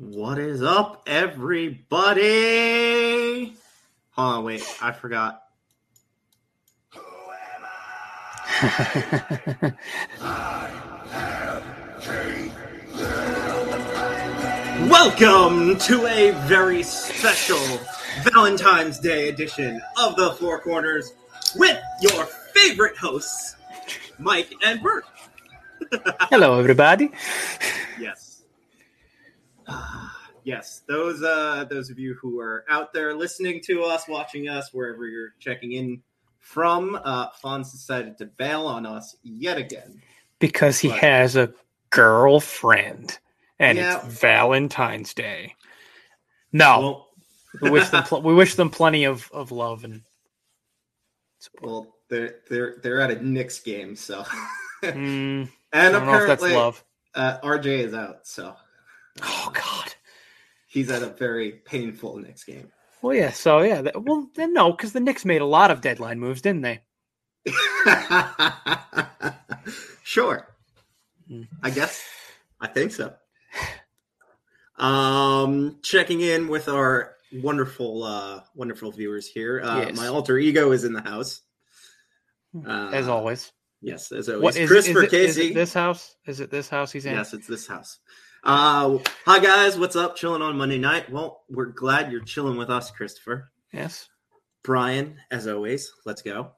What is up, everybody? Hold on, wait, I forgot. Welcome to a very special Valentine's Day edition of the Four Corners with your favorite hosts, Mike and Bert. Hello, everybody. Yes. Ah, yes, those uh those of you who are out there listening to us, watching us, wherever you're checking in from, uh Fonz decided to bail on us yet again. Because he Right. has a girlfriend, and Yeah. it's Valentine's Day. No, Well, we wish them pl- we wish them plenty of, of love and well, they're they're they're at a Knicks game, so Mm, and don't know if that's apparently love. uh, RJ is out, so Oh God. he's at a very painful Knicks game. Well, yeah. So yeah. That, well, then no, because the Knicks made a lot of deadline moves, didn't they? sure. Hmm. I guess. I think so. Um, checking in with our wonderful, uh, wonderful viewers here. Uh, Yes. My alter ego is in the house. Uh, As always. Yes, as always. What is, Christopher is, it, is Casey. it this house? Is it this house he's in? Yes, it's this house. Uh, hi guys, what's up? Chilling on Monday night. Well, we're glad you're chilling with us, Christopher. Yes. Brian, as always, let's go.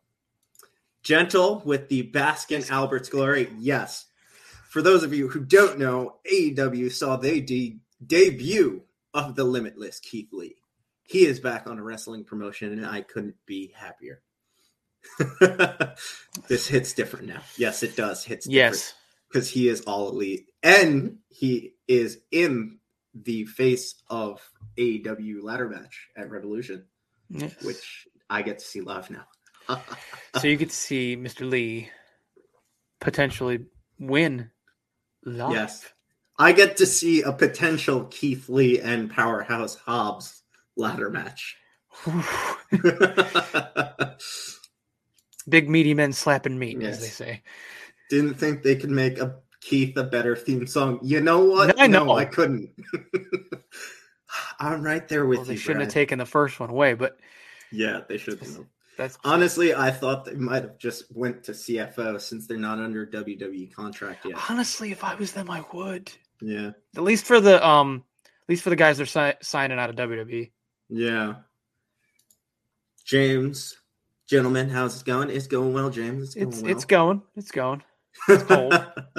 Gentle with the Baskin Albert's glory. Yes. For those of you who don't know, AEW saw the de- debut of the Limitless Keith Lee. He is back on a wrestling promotion, and I couldn't be happier. this hits different now. Yes, it does. Hits Yes. because he is all elite and he is in the face of AEW ladder match at Revolution, yes. which I get to see live now. So you get to see Mr. Lee potentially win live. Yes. I get to see a potential Keith Lee and Powerhouse Hobbs ladder match. Big meaty men slapping meat, Yes. as they say. Didn't think they could make a Keith a better theme song. You know what? I No, know. I couldn't. I'm right there with Well, they you. shouldn't have taken the first one away, but Yeah, they should have. that's Honestly, I thought they might have just went to CFO since they're not under WWE contract yet. honestly, if I was them, I would. Yeah, At least for the um, at least for the guys they're si- signing out of. WWE. yeah. James, gentlemen, how's it going? It's going well, James. It's going It's well. it's going, it's going. It's cold.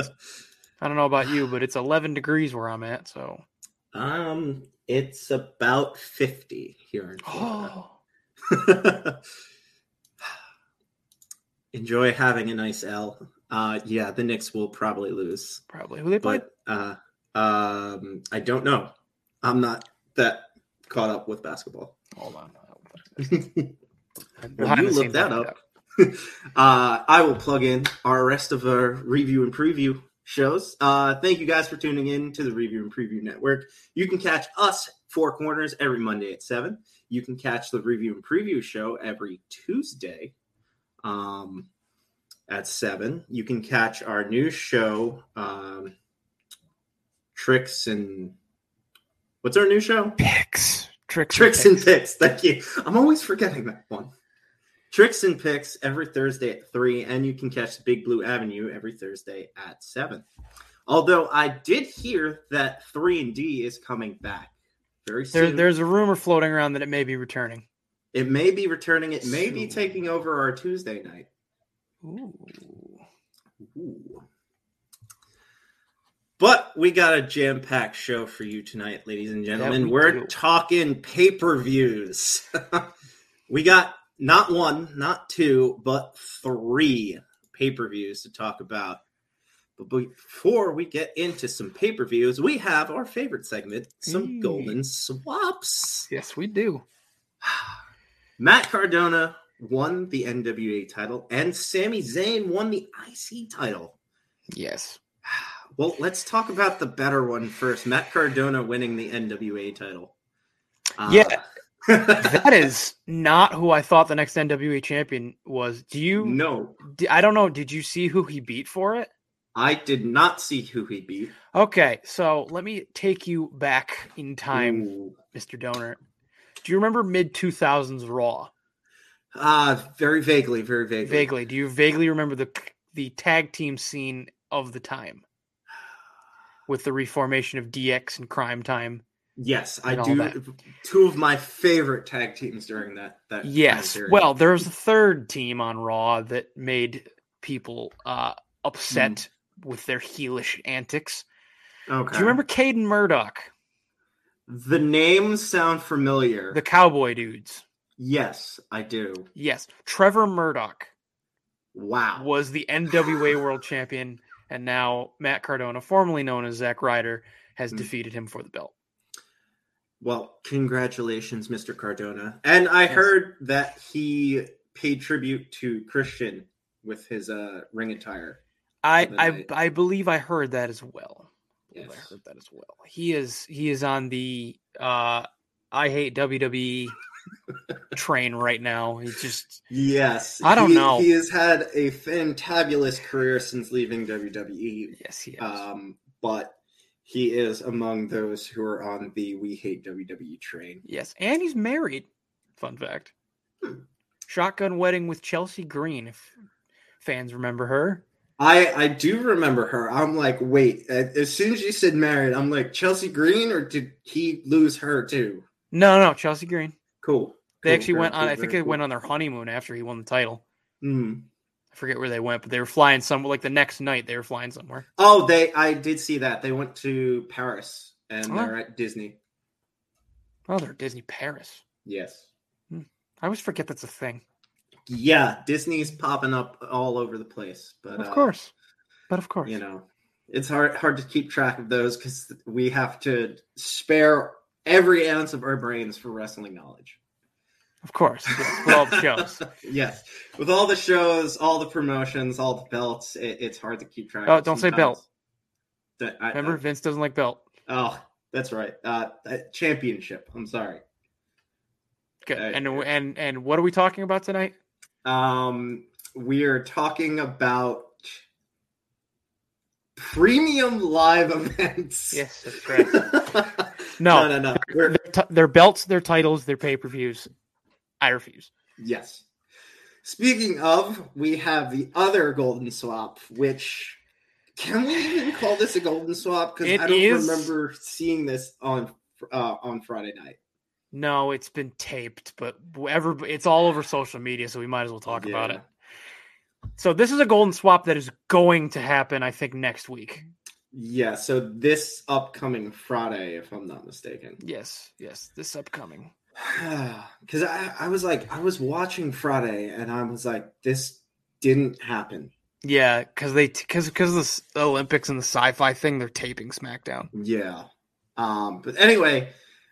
I don't know about you, but it's 11 degrees where I'm at. So, um, it's about fifty here in Florida. oh, Enjoy having a nice L. Uh, yeah, the Knicks will probably lose, probably. Who they play? but uh, um, I don't know. I'm not that caught up with basketball. Hold on. Well, you look that I'll up. uh, I will plug in our rest of our review and preview shows. Uh, thank you guys for tuning in to the Review and Preview Network. You can catch us Four Corners every Monday at seven. You can catch the Review and Preview show every Tuesday um, at seven. You can catch our new show, um, Tricks and what's our new show? Picks. Tricks. Tricks and picks. Thank you. I'm always forgetting that one. Tricks and picks every Thursday at three, and you can catch Big Blue Avenue every Thursday at seven. Although I did hear that three and D is coming back very There, soon. there's a rumor floating around that it may be returning. it may be returning. It may be taking over our Tuesday night. Ooh. Ooh. But we got a jam packed show for you tonight, ladies and gentlemen. we We're do. talking pay per views. we got not one, not two, but three pay per views to talk about. But before we get into some pay per views, we have our favorite segment, some golden swaps. Yes, we do. Matt Cardona won the NWA title, and Sami Zayn won the IC title. Yes. Well, let's talk about the better one first. Matt Cardona winning the NWA title. Uh, Yeah. That is not who I thought the next NWA champion was. Do you? no, I don't know. Did you see who he beat for it? I did not see who he beat. Okay, so let me take you back in time, Ooh. Mr. Donor. Do you remember mid 2000s Raw? Uh, very vaguely, very vaguely. Vaguely. Do you vaguely remember the the tag team scene of the time with the reformation of DX and Crime Time? Yes, I do. that. Two of my favorite tag teams during that. that Yes. Well, there was a third team on Raw that made people uh, upset with their heelish antics. okay. Do you remember Caden Murdoch, the names sound familiar? the cowboy dudes? Yes, I do. Yes. Trevor Murdoch Wow. was the NWA World Champion, and now Matt Cardona, formerly known as Zack Ryder, has Hmm. defeated him for the belt. Well, congratulations, Mr. Cardona. And I Yes. heard that he paid tribute to Christian with his uh ring attire. I, I. I believe I heard that as well. I believe I heard that as well. He is he is on the uh I hate WWE train right now. He just Yes. I don't he- know. He has had a fantabulous career since leaving WWE. yes he is. Um, but he is among those who are on the We Hate WWE train. yes, and he's married. Fun fact. Hmm. Shotgun wedding with Chelsea Green. If fans remember her. I I do remember her. I'm like, wait. As soon as you said married, I'm like Chelsea Green, or did he lose her too? No, no, Chelsea Green. Cool. They Cool, actually went on. cool, I think they went on their honeymoon after he won the title. Hmm. I forget where they went, but they were flying somewhere. Like the next night, they were flying somewhere. Oh, they. I did see that. They went to Paris and Oh. they're at Disney. Oh, they're Disney Paris. Yes. I always forget that's a thing. Yeah, Disney's popping up all over the place. But Of uh, course, but of course, you know, it's hard hard to keep track of those because we have to spare every ounce of our brains for wrestling knowledge. Of course, yes, with all the shows. yes, with all the shows, all the promotions, all the belts, it, it's hard to keep track. Oh, don't say sometimes. belt. That- I- Remember, I- Vince doesn't like belt. oh, that's right. Uh, uh, championship. I'm sorry. Good. Uh, and and and what are we talking about tonight? Um, we are talking about premium live events. Yes, that's right. no, No, no, no. Their, t- their belts, their titles, their pay per views. I refuse. yes. Speaking of, we have the other golden swap, which can we even call this a golden swap? Because I don't is- remember seeing this on uh, on Friday night. No, it's been taped, but ever it's all over social media, so we might as well talk about it. So this is a golden swap that is going to happen, I think, next week. Yeah, so this upcoming Friday, if I'm not mistaken. Yes, yes, this upcoming. Because I, I was like, I was watching Friday and I was like, this didn't happen. Yeah, because they because because of the Olympics and the sci-fi thing, they're taping SmackDown. Yeah. Um, but anyway,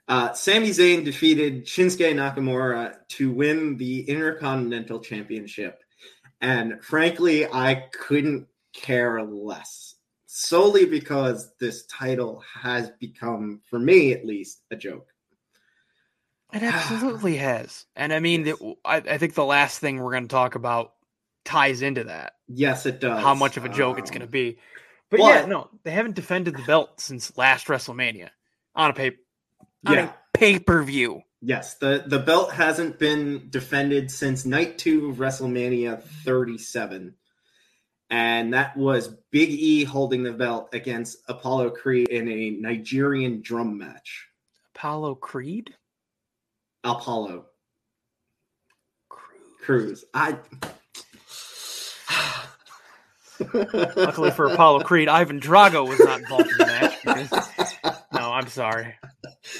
uh, Sami Zayn defeated Shinsuke Nakamura to win the Intercontinental Championship. And frankly, I couldn't care less. Solely because this title has become, for me at least, a joke. It absolutely has, and I mean, Yes. I, I think the last thing we're going to talk about ties into that. Yes, it does. how much of a joke it's Um, going to be. But, but- yeah, no, they haven't defended the belt since last WrestleMania on a pay on Yeah. a pay per view. Yes, the, the belt hasn't been defended since night two of WrestleMania 37. And that was Big E holding the belt against Apollo Creed in a Nigerian drum match. Apollo Creed. Apollo. Cruz. I. Luckily for Apollo Creed, Ivan Drago was not involved in the match. because- no, I'm sorry.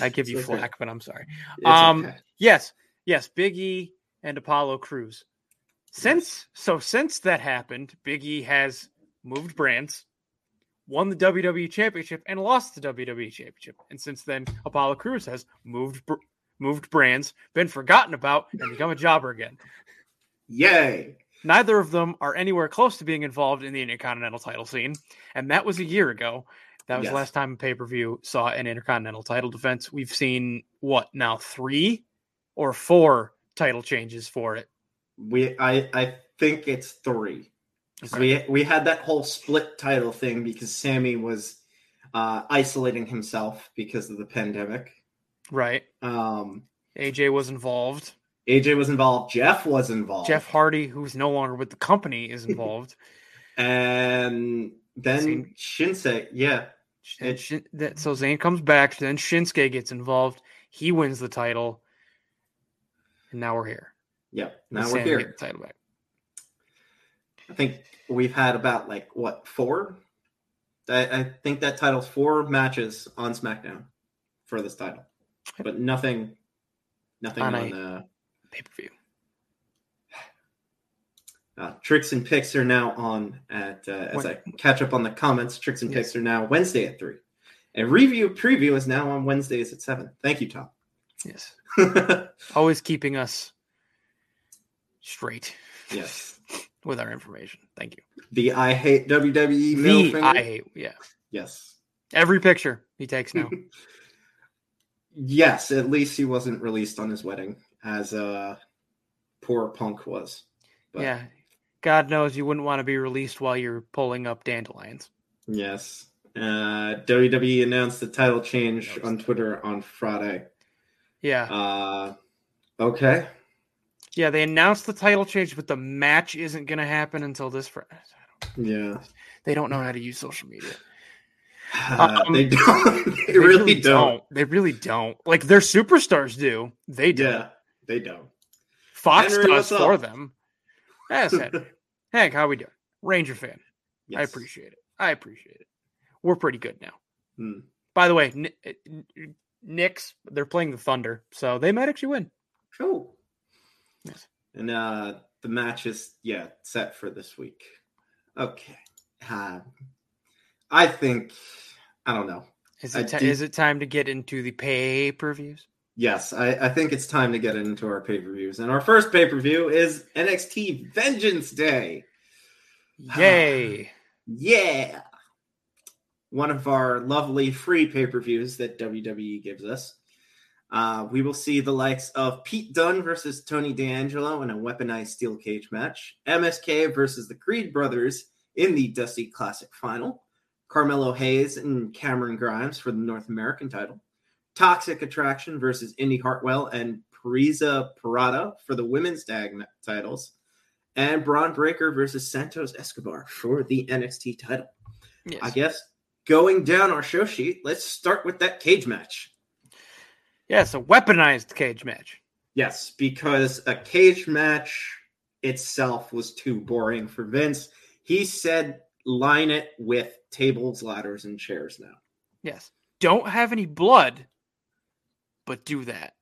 I give you okay. flack, but I'm sorry. It's Um, okay. Yes, yes, Big E and Apollo Cruz. Since so since that happened, Big E has moved brands. won the WWE Championship and lost the WWE Championship. And since then, Apollo Cruz has moved br- moved brands, been forgotten about, and become a jobber again. Yay! Neither of them are anywhere close to being involved in the Intercontinental title scene, and that was a year ago. That was Yes. the last time a pay per view saw an Intercontinental title defense. We've seen what now three or four title changes for it. We I I think it's three. Okay. We we had that whole split title thing because Sami was uh, isolating himself because of the pandemic. Right. Um, AJ was involved. AJ was involved. Jeff was involved. Jeff Hardy, who's no longer with the company, is involved. and then Same- Shinsei. Yeah, And It- Shin- that, so Zayn comes back, then Shinsuke gets involved. He wins the title, and now we're here. Yep. Now With we're Sami here. the title back. I think we've had about like what four? I, I think that title's four matches on SmackDown for this title, but nothing, nothing On on, uh, Pay per view. uh, tricks and picks are now on at uh, as I catch up on the comments. Tricks and Yes. picks are now Wednesday at three, and review preview is now on Wednesdays at seven. Thank you, Tom. Yes. Always keeping us straight yes, with our information. Thank you. the I hate WWE The. I hate. Yeah. yes. Every picture he takes now. Yes, at least he wasn't released on his wedding, as uh poor Punk was. But yeah. God knows you wouldn't want to be released while you're pulling up dandelions. yes. Uh WWE announced the title change on. Twitter on Friday. Yeah. Uh okay. Yeah. They announced the title change, but the match isn't going to happen until this Friday. Yeah. They don't know how to use social media. Uh, Um, they don't. they, really, don't. They really don't. Like their superstars do. They do. Yeah, they don't. Fox Henry, does for up? them. That's it. Hank, how we doing? Ranger fan. I appreciate it. I appreciate it. We're pretty good now. Hmm. By the way, Kn- Knicks, they're playing the Thunder, so they might actually win. Cool. Yes. And uh the match is yeah set for this week. Okay. Uh, I think I don't know. Is it, ti- did- is it time to get into the pay per views? Yes, I, I think it's time to get into our pay per views. And our first pay per view is NXT Vengeance Day. Yay. Yeah. One of our lovely free pay per views that WWE gives us. Uh, we will see the likes of Pete Dunne versus Tony D'Angelo in a weaponized steel cage match, MSK versus the Creed brothers in the Dusty Classic final, Carmelo Hayes and Cameron Grimes for the North American title, Toxic Attraction versus Indi Hartwell and Persia Pirotta for the women's tag titles, and Bron Breakker versus Santos Escobar for the NXT title. Yes. I guess going down our show sheet, let's start with that cage match. Yes, a weaponized cage match. Yes, because a cage match itself was too boring for Vince. He said, line it with tables, ladders, and chairs now. Yes. Don't have any blood, but do that.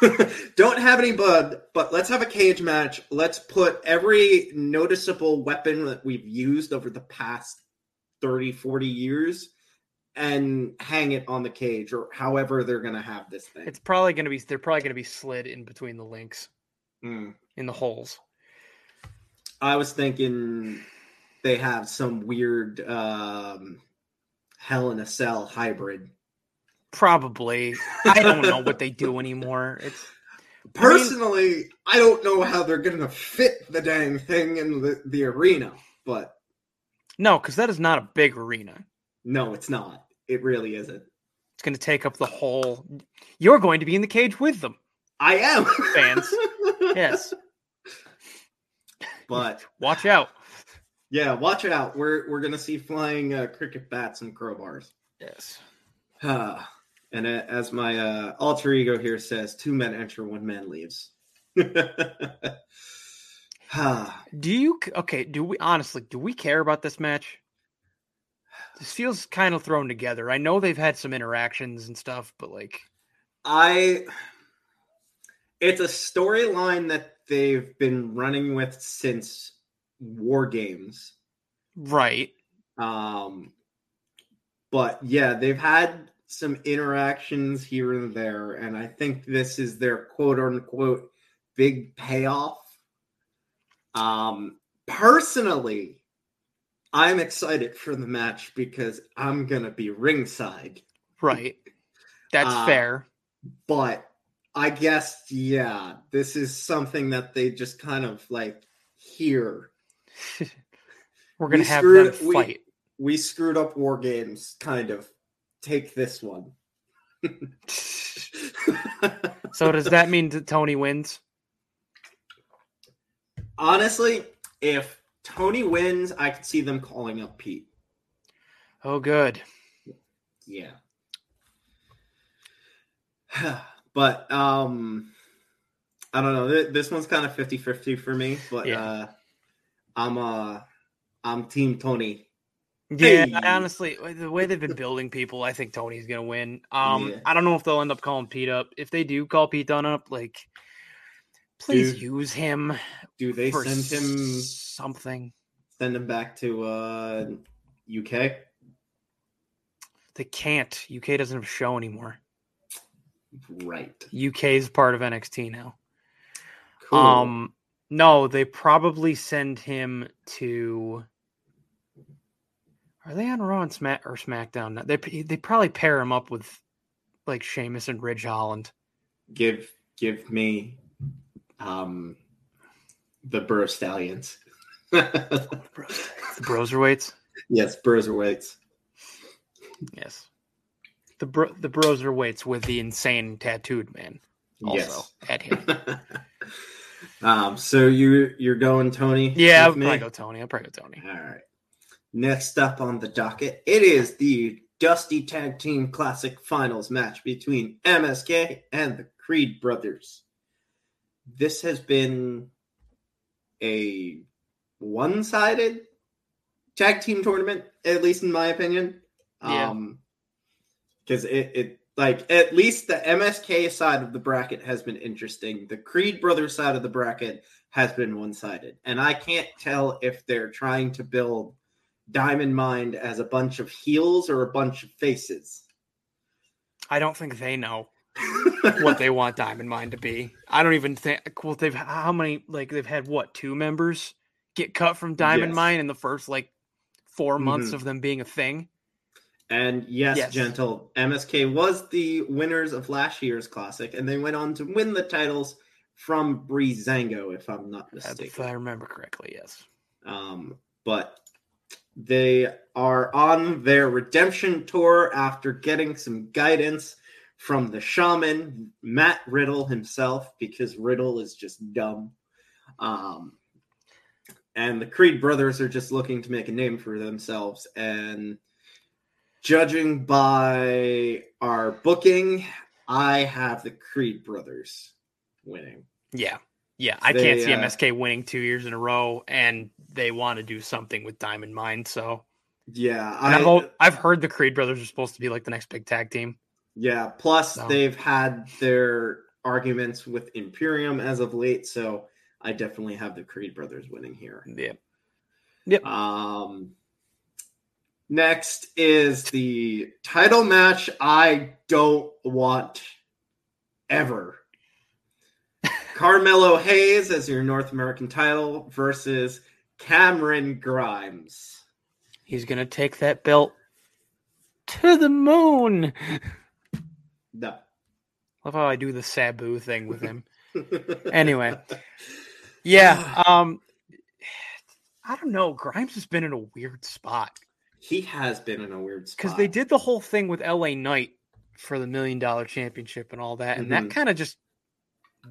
Don't have any blood, but let's have a cage match. Let's put every noticeable weapon that we've used over the past 30, 40 years and hang it on the cage or however they're going to have this thing. It's probably going to be, they're probably going to be slid in between the links, Mm. in the holes. I was thinking they have some weird um, Hell in a Cell hybrid. Probably. I don't know what they do anymore. It's I mean- Personally, I don't know how they're going to fit the dang thing in the, the arena, but no, because that is not a big arena. no, it's not. It really isn't. It's going to take up the whole. You're going to be in the cage with them. I am Fans. Yes. but Watch out. Yeah, watch out. We're we're gonna see flying uh, cricket bats and crowbars. Yes. Ah, and uh, as my uh, alter ego here says, two men enter, one man leaves. Do you okay? Do we honestly do we care about this match? This feels kind of thrown together. I know they've had some interactions and stuff, but like, I it's a storyline that they've been running with since War Games. right? Um, but yeah, they've had some interactions here and there, and I think this is their quote unquote big payoff. Um, personally, I'm excited for the match because I'm gonna be ringside. Right. That's Uh, fair. But I guess yeah, this is something that they just kind of like hear. We're gonna we have screwed- them we- fight. We screwed up war games, kind of. Take this one. So does that mean that Tony wins? Honestly, if Tony wins, I could see them calling up Pete. Oh, good. Yeah. but um I don't know. This one's kind of 50-50 for me, but Yeah. uh I'm uh I'm team Tony. Yeah, Hey. Honestly, the way they've been building people, I think Tony's gonna win. Um, Yeah. I don't know if they'll end up calling Pete up. If they do call Pete Dunne up, like, please Dude. use him Do they send him something. send him back to uh UK? They can't. UK doesn't have a show anymore. Right. UK is part of NXT now. Cool. Um, no, they probably send him to. Are they on Raw and Smack or SmackDown? They they probably pair him up with like Sheamus and Ridge Holland. give give me um the Burr Stallions. The Broserweights. yes, Bruiserweights. Yes. The bro- the Broserweights with the insane tattooed man. Also Yes. at him. um, so you you're going Tony? Yeah, I'll probably go Tony. I'll probably go Tony. All right. Next up on the docket, it is the Dusty Tag Team Classic Finals match between MSK and the Creed Brothers. This has been a one-sided tag team tournament, at least in my opinion. Yeah. Um, because it, it like at least the MSK side of the bracket has been interesting. The Creed Brothers side of the bracket has been one-sided, and I can't tell if they're trying to build Diamond Mine as a bunch of heels or a bunch of faces. I don't think they know what they want Diamond Mine to be. I don't even think well they've how many like they've had what two members get cut from Diamond Yes. Mine in the first like 4 months Mhm. of them being a thing. And yes, Yes. gentle MSK was the winners of last year's classic, and they went on to win the titles from Breezango, if I'm not mistaken. If. I remember correctly, yes. Um, but they are on their redemption tour after getting some guidance from the shaman, Matt Riddle himself, because Riddle is just dumb. Um, and the Creed brothers are just looking to make a name for themselves. And judging by our booking, I have the Creed brothers winning. Yeah. Yeah, I They, can't see uh, MSK winning 2 years in a row and they want to do something with Diamond Mine, so Yeah, I, al- I've heard the Creed brothers are supposed to be like the next big tag team. Yeah, plus So- they've had their arguments with Imperium as of late, so I definitely have the Creed brothers winning here. Yeah. Um next is the title match I don't want ever. Carmelo Hayes as your North American title versus Cameron Grimes. He's going to take that belt to the moon. No. Love how I do the Sabu thing with him. Anyway. Yeah, um I don't know. Grimes has been in a weird spot he has been in a weird spot. because they did the whole thing with LA Knight for the million dollar championship and all that, and that Mhm. kind of just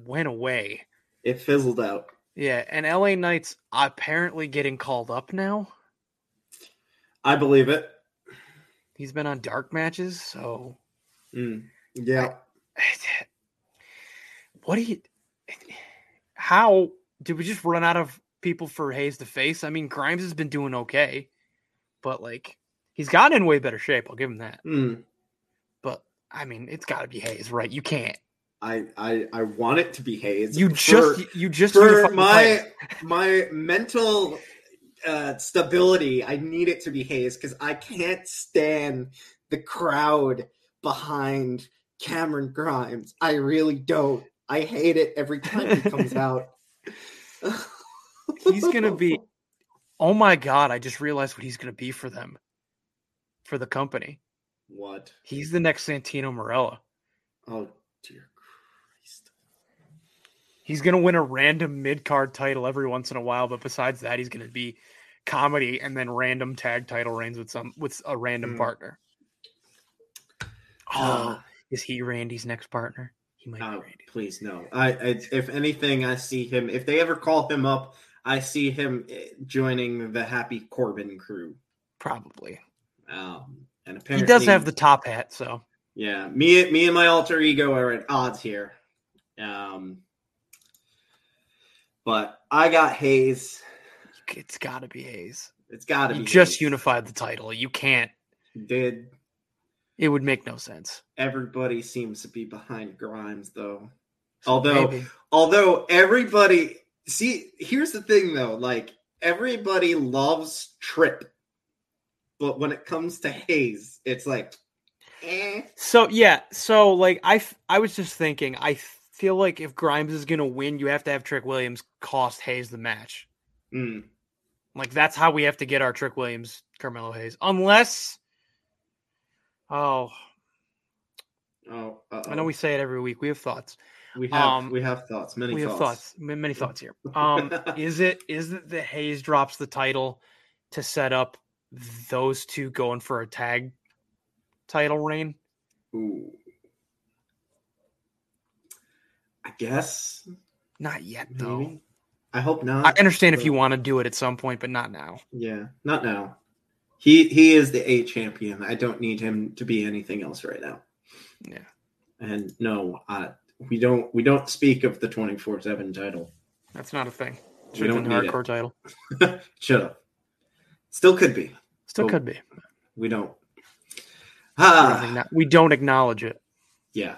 went away. it fizzled out. Yeah, and LA Knight's apparently getting called up now. I believe it. He's been on dark matches, so Mm. Yeah. what do you how did we just run out of people for Hayes to face? I mean, Grimes has been doing okay, but like he's gotten in way better shape. I'll give him that. Mm. But I mean, it's got to be Hayes, right? You can't. I, I I want it to be Hayes. You For- just you just for my my mental uh, stability, I need it to be Hayes because I can't stand the crowd behind Cameron Grimes. I really don't. I hate it every time he comes out. He's gonna be. Oh my god! I just realized what he's gonna be for them, for the company. what? He's the next Santino Marella. Oh dear Christ! He's gonna win a random mid card title every once in a while, but besides that, he's gonna be comedy and then random tag title reigns with some with a random Hmm. partner. Oh, Uh, is he Randy's next partner? He might be Randy. please no. I, I if anything, I see him. If they ever call him up, I see him eh, joining the Happy Corbin crew. Probably. Um, and apparently, He does have the top hat, so yeah. Me, me, and my alter ego are at odds here. Um, but I got Hayes. it's got to be Hayes. It's got to be just Hayes. unified the title. You can't. Did It would make no sense. everybody seems to be behind Grimes though? Although Maybe. although everybody see here's the thing though like everybody loves trip but when it comes to hayes it's like eh. So yeah, so like I, I was just thinking. I feel like if Grimes is gonna win, you have to have Trick Williams cost Hayes the match. Mm. Like that's how we have to get our Trick Williams Carmelo Hayes, unless. Oh, oh I know we say it every week. We have thoughts. We have um, we have thoughts many we have thoughts, thoughts. Many thoughts here. Um, is it is it that Hayes drops the title to set up those two going for a tag title reign? Ooh. i guess Not yet, though. maybe i hope not I understand if you want to do it at some point, but not now. yeah not now he he is the a champion i don't need him to be anything else right now Yeah. and no uh we don't we don't speak of the 24-7 title That's not a thing. We Should don't need it. title. Shut up. Still could be. Still could be. We don't. We Ah, don't, we don't acknowledge it. yeah.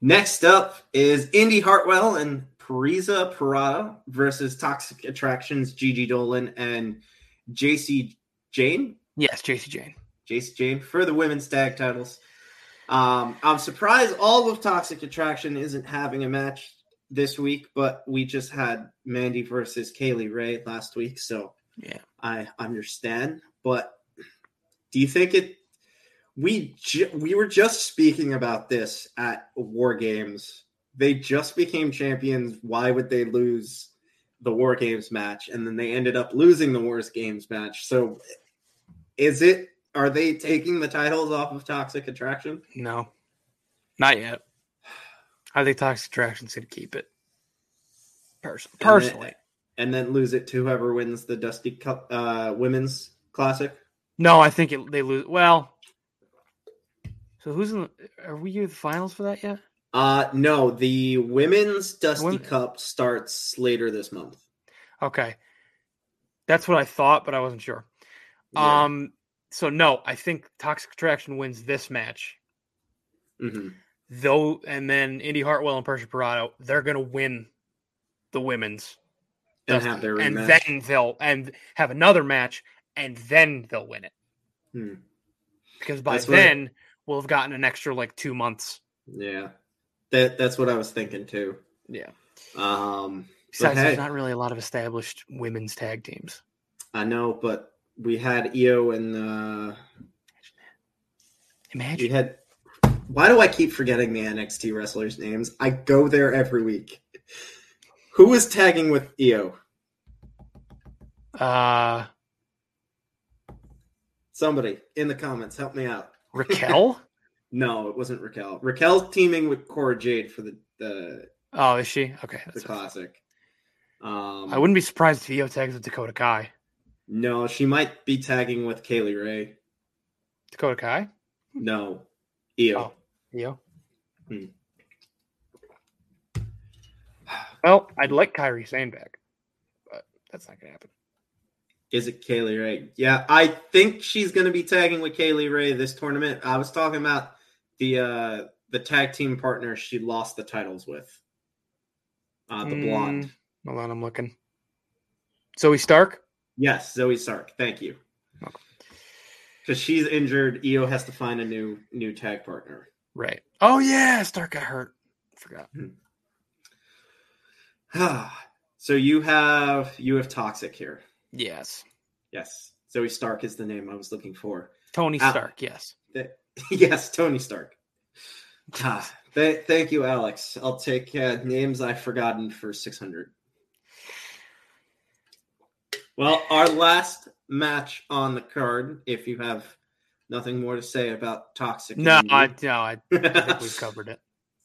Next up is Indi Hartwell and Persia Pirotta versus Toxic Attractions, Gigi Dolan and Jacy Jayne. Yes, Jacy Jayne. Jacy Jayne for the women's tag titles. Um, I'm surprised all of Toxic Attraction isn't having a match this week, but we just had Mandy versus Kay Lee Ray last week, so Yeah. I understand. But do you think it? We ju- we were just speaking about this at War Games. They just became champions. Why would they lose the War Games match? And then they ended up losing the War Games match. So, is it? Are they taking the titles off of Toxic Attraction? No, not yet. I think Toxic Attraction's going to keep it. Person- And then- personally. and then lose it to whoever wins the Dusty Cup uh, Women's Classic. No, I think it, they lose. Well, so who's in the, are we in the finals for that yet? Uh no, the Women's Dusty Women- Cup starts later this month. Okay. That's what I thought, but I wasn't sure. Yeah. Um, so no, I think Toxic Attraction wins this match. Mhm. Though, and then Indi Hartwell and Persia Pirotta, they're gonna win the women's and have their and rematch. then they'll and have another match, and then they'll win it Hmm. because by That's then we'll have gotten an extra like two months. Yeah, that that's what I was thinking too. Yeah. Um, Besides, hey, there's not really a lot of established women's tag teams. I know, but we had Io and uh, we Imagine. had. Why do I keep forgetting the NXT wrestlers' names? I go there every week. Who was tagging with Io? Uh, Somebody in the comments, help me out. Raquel. No, it wasn't Raquel. Raquel's teaming with Cora Jade for the the, oh, is she? Okay. the classic. Um, I wouldn't be surprised if Io tags with Dakota Kai. No, she might be tagging with Kay Lee Ray. Dakota Kai? No, Io. Oh. Io. Hmm. Well, I'd like Kairi Sane back, but that's not gonna happen. Is it Kay Lee Ray? Yeah, I think she's going to be tagging with Kay Lee Ray this tournament. I was talking about the uh the tag team partner she lost the titles with. Uh the blonde. Mm, Hold on, I'm looking. Zoey Stark. Yes, Zoey Stark. Thank you. Because she's injured, Io has to find a new new tag partner. Right. Oh yeah, Stark got hurt. Forgot. so you have you have toxic here. Yes. Yes, Zoey Stark is the name I was looking for. Tony. Stark. Yes. Th- yes, Tony Stark. Ah, th- thank you, Alex. I'll take uh, names I've forgotten for 600. Well, our last match on the card, if you have nothing more to say about Toxic, No, I, no, I, I think we've covered it.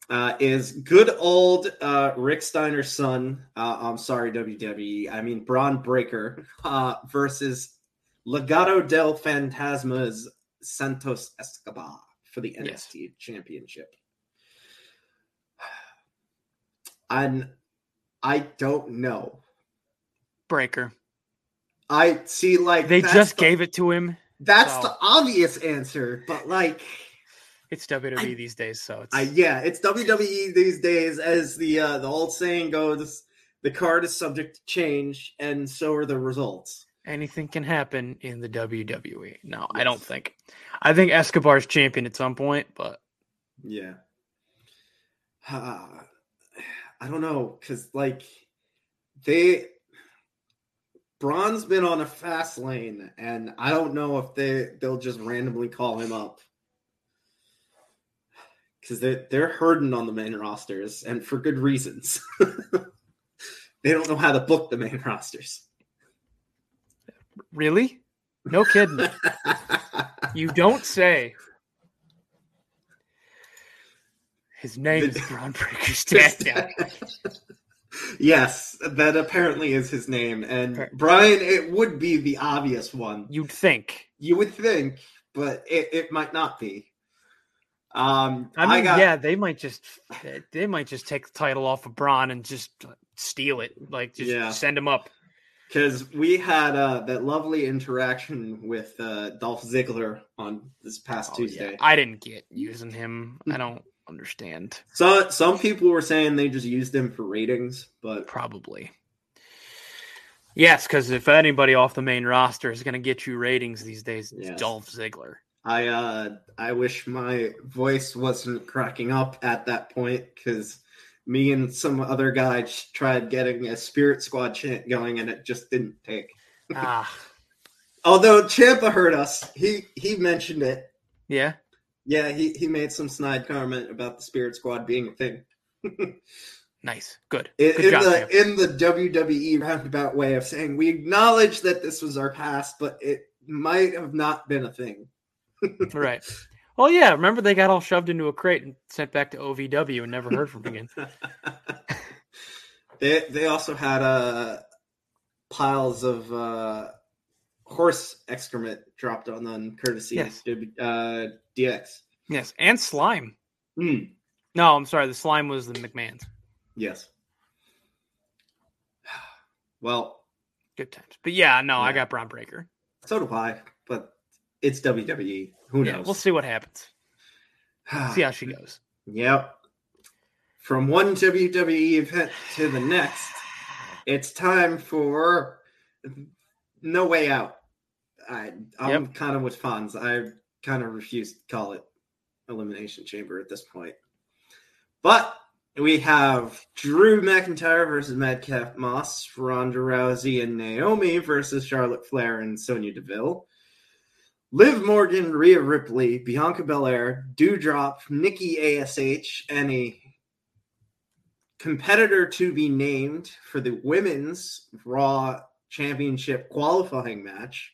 uh, is good old uh, Rick Steiner's son. Uh, I'm sorry, WWE. I mean, Bron Breakker uh, versus Legado del Fantasma's Santos Escobar for the Yes. NXT Championship. And I don't know. Breakker. I see, like They just the- gave it to him. That's so- the obvious answer, but like. It's WWE I- these days, so it's I, yeah, it's WWE these days. As the uh, the old saying goes, the card is subject to change, and so are the results. anything can happen in the WWE. No, I don't think. I think Escobar's champion at some point, but Yeah. Uh, I don't know, because like they Bron's been on a fast lane, and I don't know if they they'll just randomly call him up. Because they're they're hurting on the main rosters, and for good reasons. they don't know how to book the main rosters. really? No kidding. you don't say. His name is Bron Breakker SmackDown. yes, that apparently is his name. And. Brian, it would be the obvious one. You'd think. You would think, but it, it might not be. Um, I mean, got, yeah, they might just they might just take the title off of Bron and just steal it, like just Yeah. send him up. because we had uh, that lovely interaction with uh, Dolph Ziggler on this past Oh, yeah. Tuesday. I didn't get using him. I don't understand. So some people were saying they just used him for ratings, but Probably. Yes, because if anybody off the main roster is going to get you ratings these days, it's Yes. Dolph Ziggler. I uh I wish my voice wasn't cracking up at that point because me and some other guy ch- tried getting a Spirit Squad chant going and it just didn't take. ah, Although Ciampa heard us, he he mentioned it. yeah. Yeah, he he made some snide comment about the Spirit Squad being a thing. Nice. Good. In, Good in job, the in the WWE roundabout way of saying we acknowledge that this was our past, but it might have not been a thing. Right. Well, yeah. Remember they got all shoved into a crate and sent back to OVW and never heard from again. they they also had uh piles of uh horse excrement dropped on them courtesy Yes. of uh DX. Yes, and slime. Hmm. No, I'm sorry. The slime was the McMahon's. Yes. Well, Good times. But yeah, no, I got Bron Breakker. so do I, but it's WWE. Who Yeah, knows? we'll see what happens. See how she goes. Yep. From one WWE event to the next, it's time for No Way Out. I, I'm kind of with Fonz. I kind of refuse to call it Elimination Chamber at this point. But we have Drew McIntyre versus Madcap Moss, Ronda Rousey and Naomi versus Charlotte Flair and Sonya Deville. Liv Morgan, Rhea Ripley, Bianca Belair, Doudrop, Nikki ASH, and a competitor to be named for the women's Raw Championship qualifying match.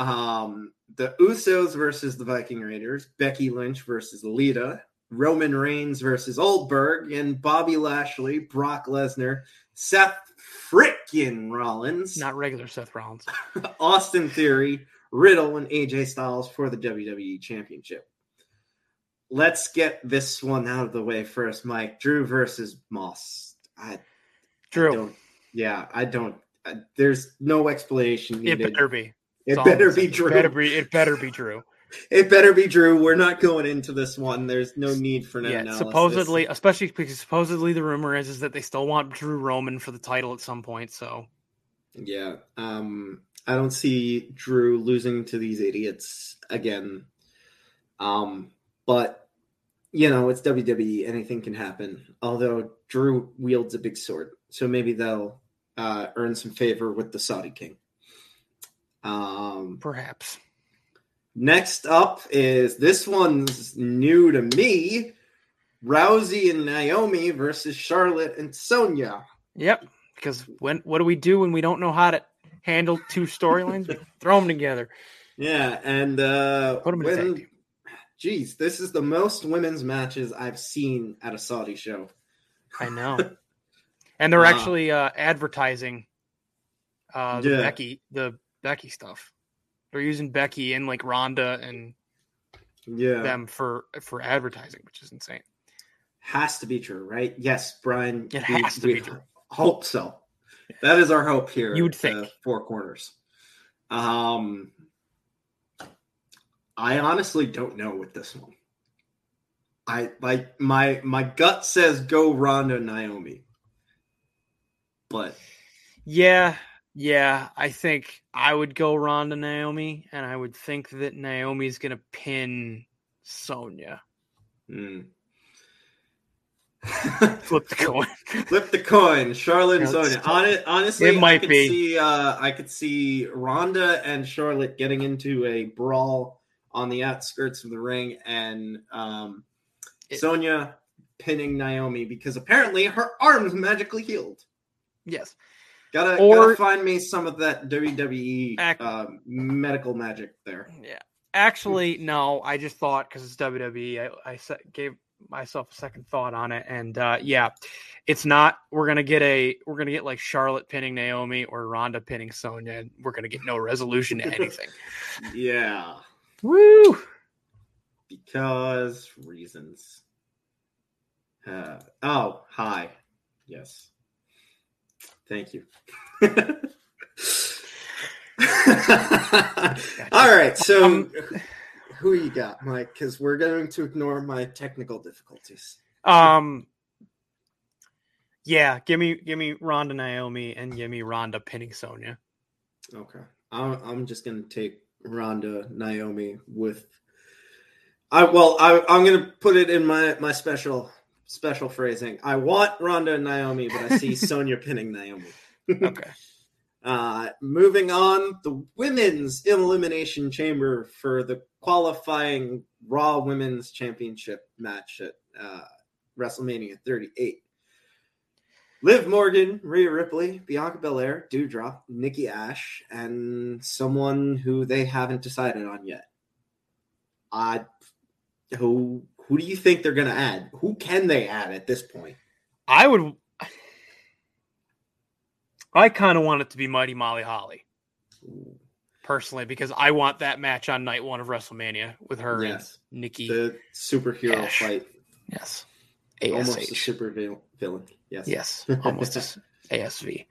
Um, the Usos versus the Viking Raiders, Becky Lynch versus Lita, Roman Reigns versus Oldberg, and Bobby Lashley, Brock Lesnar, Seth frickin' Rollins, Not regular Seth Rollins. Austin Theory, Riddle, and AJ Styles for the WWE Championship. Let's get this one out of the way first, Mike. Drew versus Moss. I Drew, don't. Yeah, I don't. I, there's no explanation it needed. better be. It That's better be Drew. It better be. It better be Drew. It better be Drew. We're not going into this one. There's no need for an yeah, analysis. supposedly, especially because supposedly the rumor is is that they still want Drew Roman for the title at some point. So Yeah. Um. I don't see Drew losing to these idiots again. Um, but you know, it's WWE. Anything can happen. Although Drew wields a big sword, so maybe they'll uh, earn some favor with the Saudi King. Um, Perhaps. next up is this one's new to me: Rousey and Naomi versus Charlotte and Sonya. Yep. Because when what do we do when we don't know how to handle two storylines? Throw them together. Yeah, and uh, Put 'em in a tag when- team. Geez, this is the most women's matches I've seen at a Saudi show. I know. And they're Wow. actually uh, advertising uh, the Yeah. Becky the Becky stuff. They're using Becky and like Ronda and Yeah, them for for advertising, which is insane. has to be true, right? Yes, Brian. It we- has to be true. Hope so. That is our hope here. You would the think. four corners. Um, I honestly don't know with this one. I like my my gut says go Ronda Naomi, but Yeah, yeah. I think I would go Ronda Naomi, and I would think that Naomi's gonna pin Sonya. hmm. Flip the coin. Flip the coin, Charlotte and Sonya. On it, honestly, It might I could be. see. Uh, I could see Ronda and Charlotte getting into a brawl on the outskirts of the ring, and um, It- Sonya pinning Naomi because apparently her arm's magically healed. yes. Gotta, Or- gotta find me some of that WWE uh, medical magic there. Yeah. Actually, no. I just thought because it's WWE, I, I gave myself a second thought on it, and uh, yeah, it's not. We're gonna get a. We're gonna get like Charlotte pinning Naomi or Ronda pinning Sonya, and we're gonna get no resolution to anything. Yeah, Woo! because reasons. Uh, oh, hi. Yes. Thank you. All right, so Um, who you got, Mike? Because we're going to ignore my technical difficulties. Um. Yeah, give me give me Ronda Naomi and give me Ronda pinning Sonya. Okay, I'm, I'm just going to take Ronda Naomi with. I well, I, I'm going to put it in my my special special phrasing. I want Ronda and Naomi, but I see Sonya pinning Naomi. Okay. Uh, moving on, the women's elimination chamber for the qualifying Raw Women's Championship match at uh, WrestleMania 38. Liv Morgan, Rhea Ripley, Bianca Belair, Doudrop, Nikki Ash, and someone who they haven't decided on yet. I who who do you think they're going to add? Who can they add at this point? I would. I kind of want it to be Mighty Molly Holly personally because I want that match on night one of WrestleMania with her Yes, and Nikki. the superhero Ash. fight. yes, Almost a super villain. Yes. Yes, almost as ASV.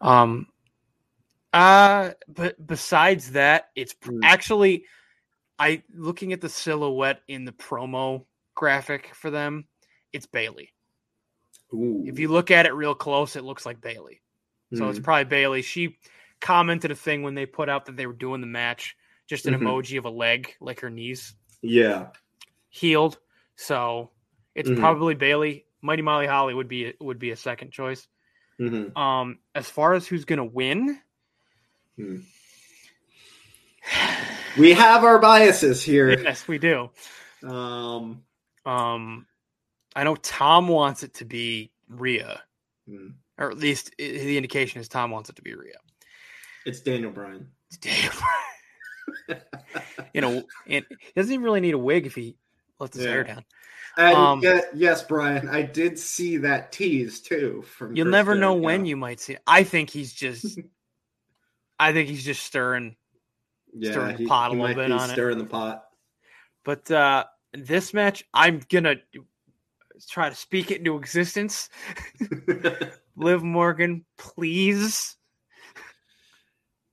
Um. Uh, but besides that, it's Mm. actually I looking at the silhouette in the promo graphic for them. It's Bayley. Ooh. If you look at it real close, it looks like Bayley. So it's Mhm. probably Bayley. She commented a thing when they put out that they were doing the match, just an Mhm. emoji of a leg, like her knees yeah. healed. So it's Mhm. probably Bayley. Mighty Molly Holly would be would be a second choice. Mhm. Um, as far as who's gonna win, Hmm. We have our biases here. yes, we do. Um, Um, I know Tom wants it to be Rhea, hmm. or at least the indication is Tom wants it to be Rhea. it's Daniel Bryan. Damn. you know, and he doesn't even really need a wig if he lets his hair down. And Um, yeah, yes, Brian, I did see that tease too. From You'll Chris never know Jericho. when you might see it. I think he's just I think he's just stirring. yeah, stirring the he- pot a little might bit be on it. stirring the pot. But uh this match, I'm gonna try to speak it into existence. Liv Morgan, please.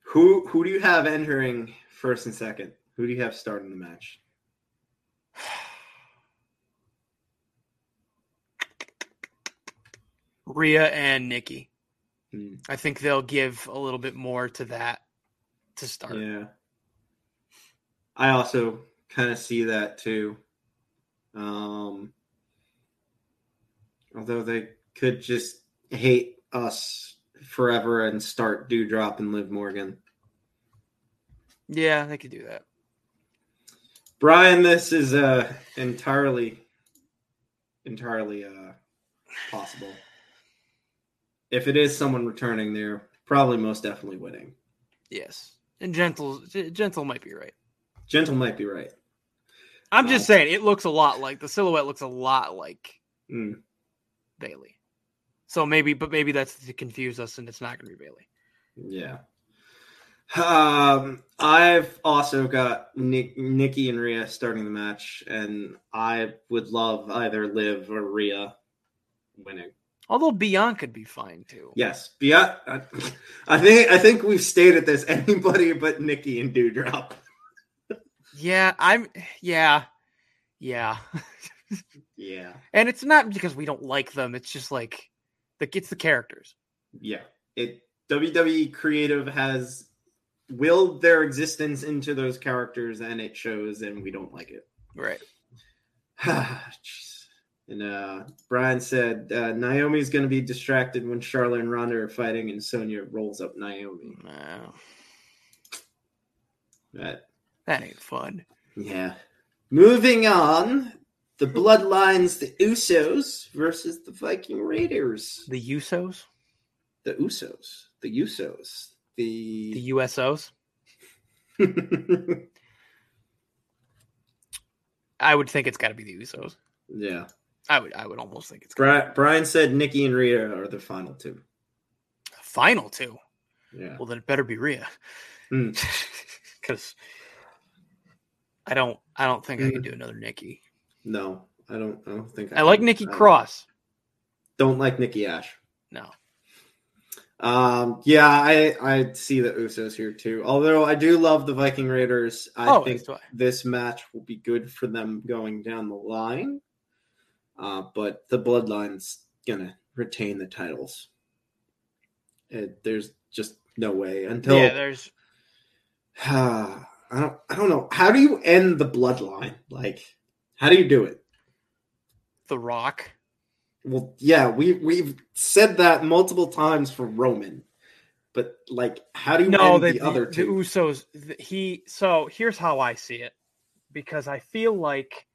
who who do you have entering first and second? Who do you have starting the match? Rhea and Nikki. Hmm. I think they'll give a little bit more to that to start. Yeah. I also kind of see that too. Um, although they could just hate us forever and start Doudrop and Liv Morgan. Yeah, they could do that. Brian, this is uh entirely entirely uh possible. If it is someone returning, they're probably most definitely winning. Yes, and gentle, gentle might be right. Gentle might be right. I'm just saying it looks a lot like the silhouette looks a lot like Mm. Bayley. So maybe, but maybe that's to confuse us, and it's not going to be Bayley. Yeah. Um, I've also got Nick, Nikki and Rhea starting the match, and I would love either Liv or Rhea winning. Although Bianca could be fine too. Yes. I, I think I think we've stated this. Anybody but Nikki and Doudrop. Yeah, I'm. Yeah, yeah. Yeah, and it's not because we don't like them. It's just like the it's the characters. yeah. It WWE creative has willed their existence into those characters, and it shows, and we don't like it. Right. And uh, Brian said uh, Naomi's going to be distracted when Charlotte and Ronda are fighting, and Sonya rolls up Naomi. Wow. But, that ain't fun. yeah. Moving on, the Bloodlines, the Usos versus the Viking Raiders. The Usos, The Usos, the Usos, the the. USOs. I would think it's got to be the Usos. yeah. I would. I would almost think it's Brian, Brian said Nikki and Rhea are the final two. final two. Yeah. Well, then it better be Rhea, Hmm. because I don't. I don't think I can do another Nikki. No, I don't. I don't think. I like can. Nikki I Cross. Don't like Nikki Ash. No. Um, yeah, I I see the Usos here too. Although I do love the Viking Raiders, I oh, think this match will be good for them going down the line. Uh, but the Bloodline's gonna retain the titles. It, there's just no way until yeah, there's. I don't I don't know. How do you end the Bloodline? Like, how do you do it? The Rock. Well, yeah, we we've said that multiple times for Roman, but like, how do you No, end the, the, the, other the two? Usos. the- he. So here's how I see it, because I feel like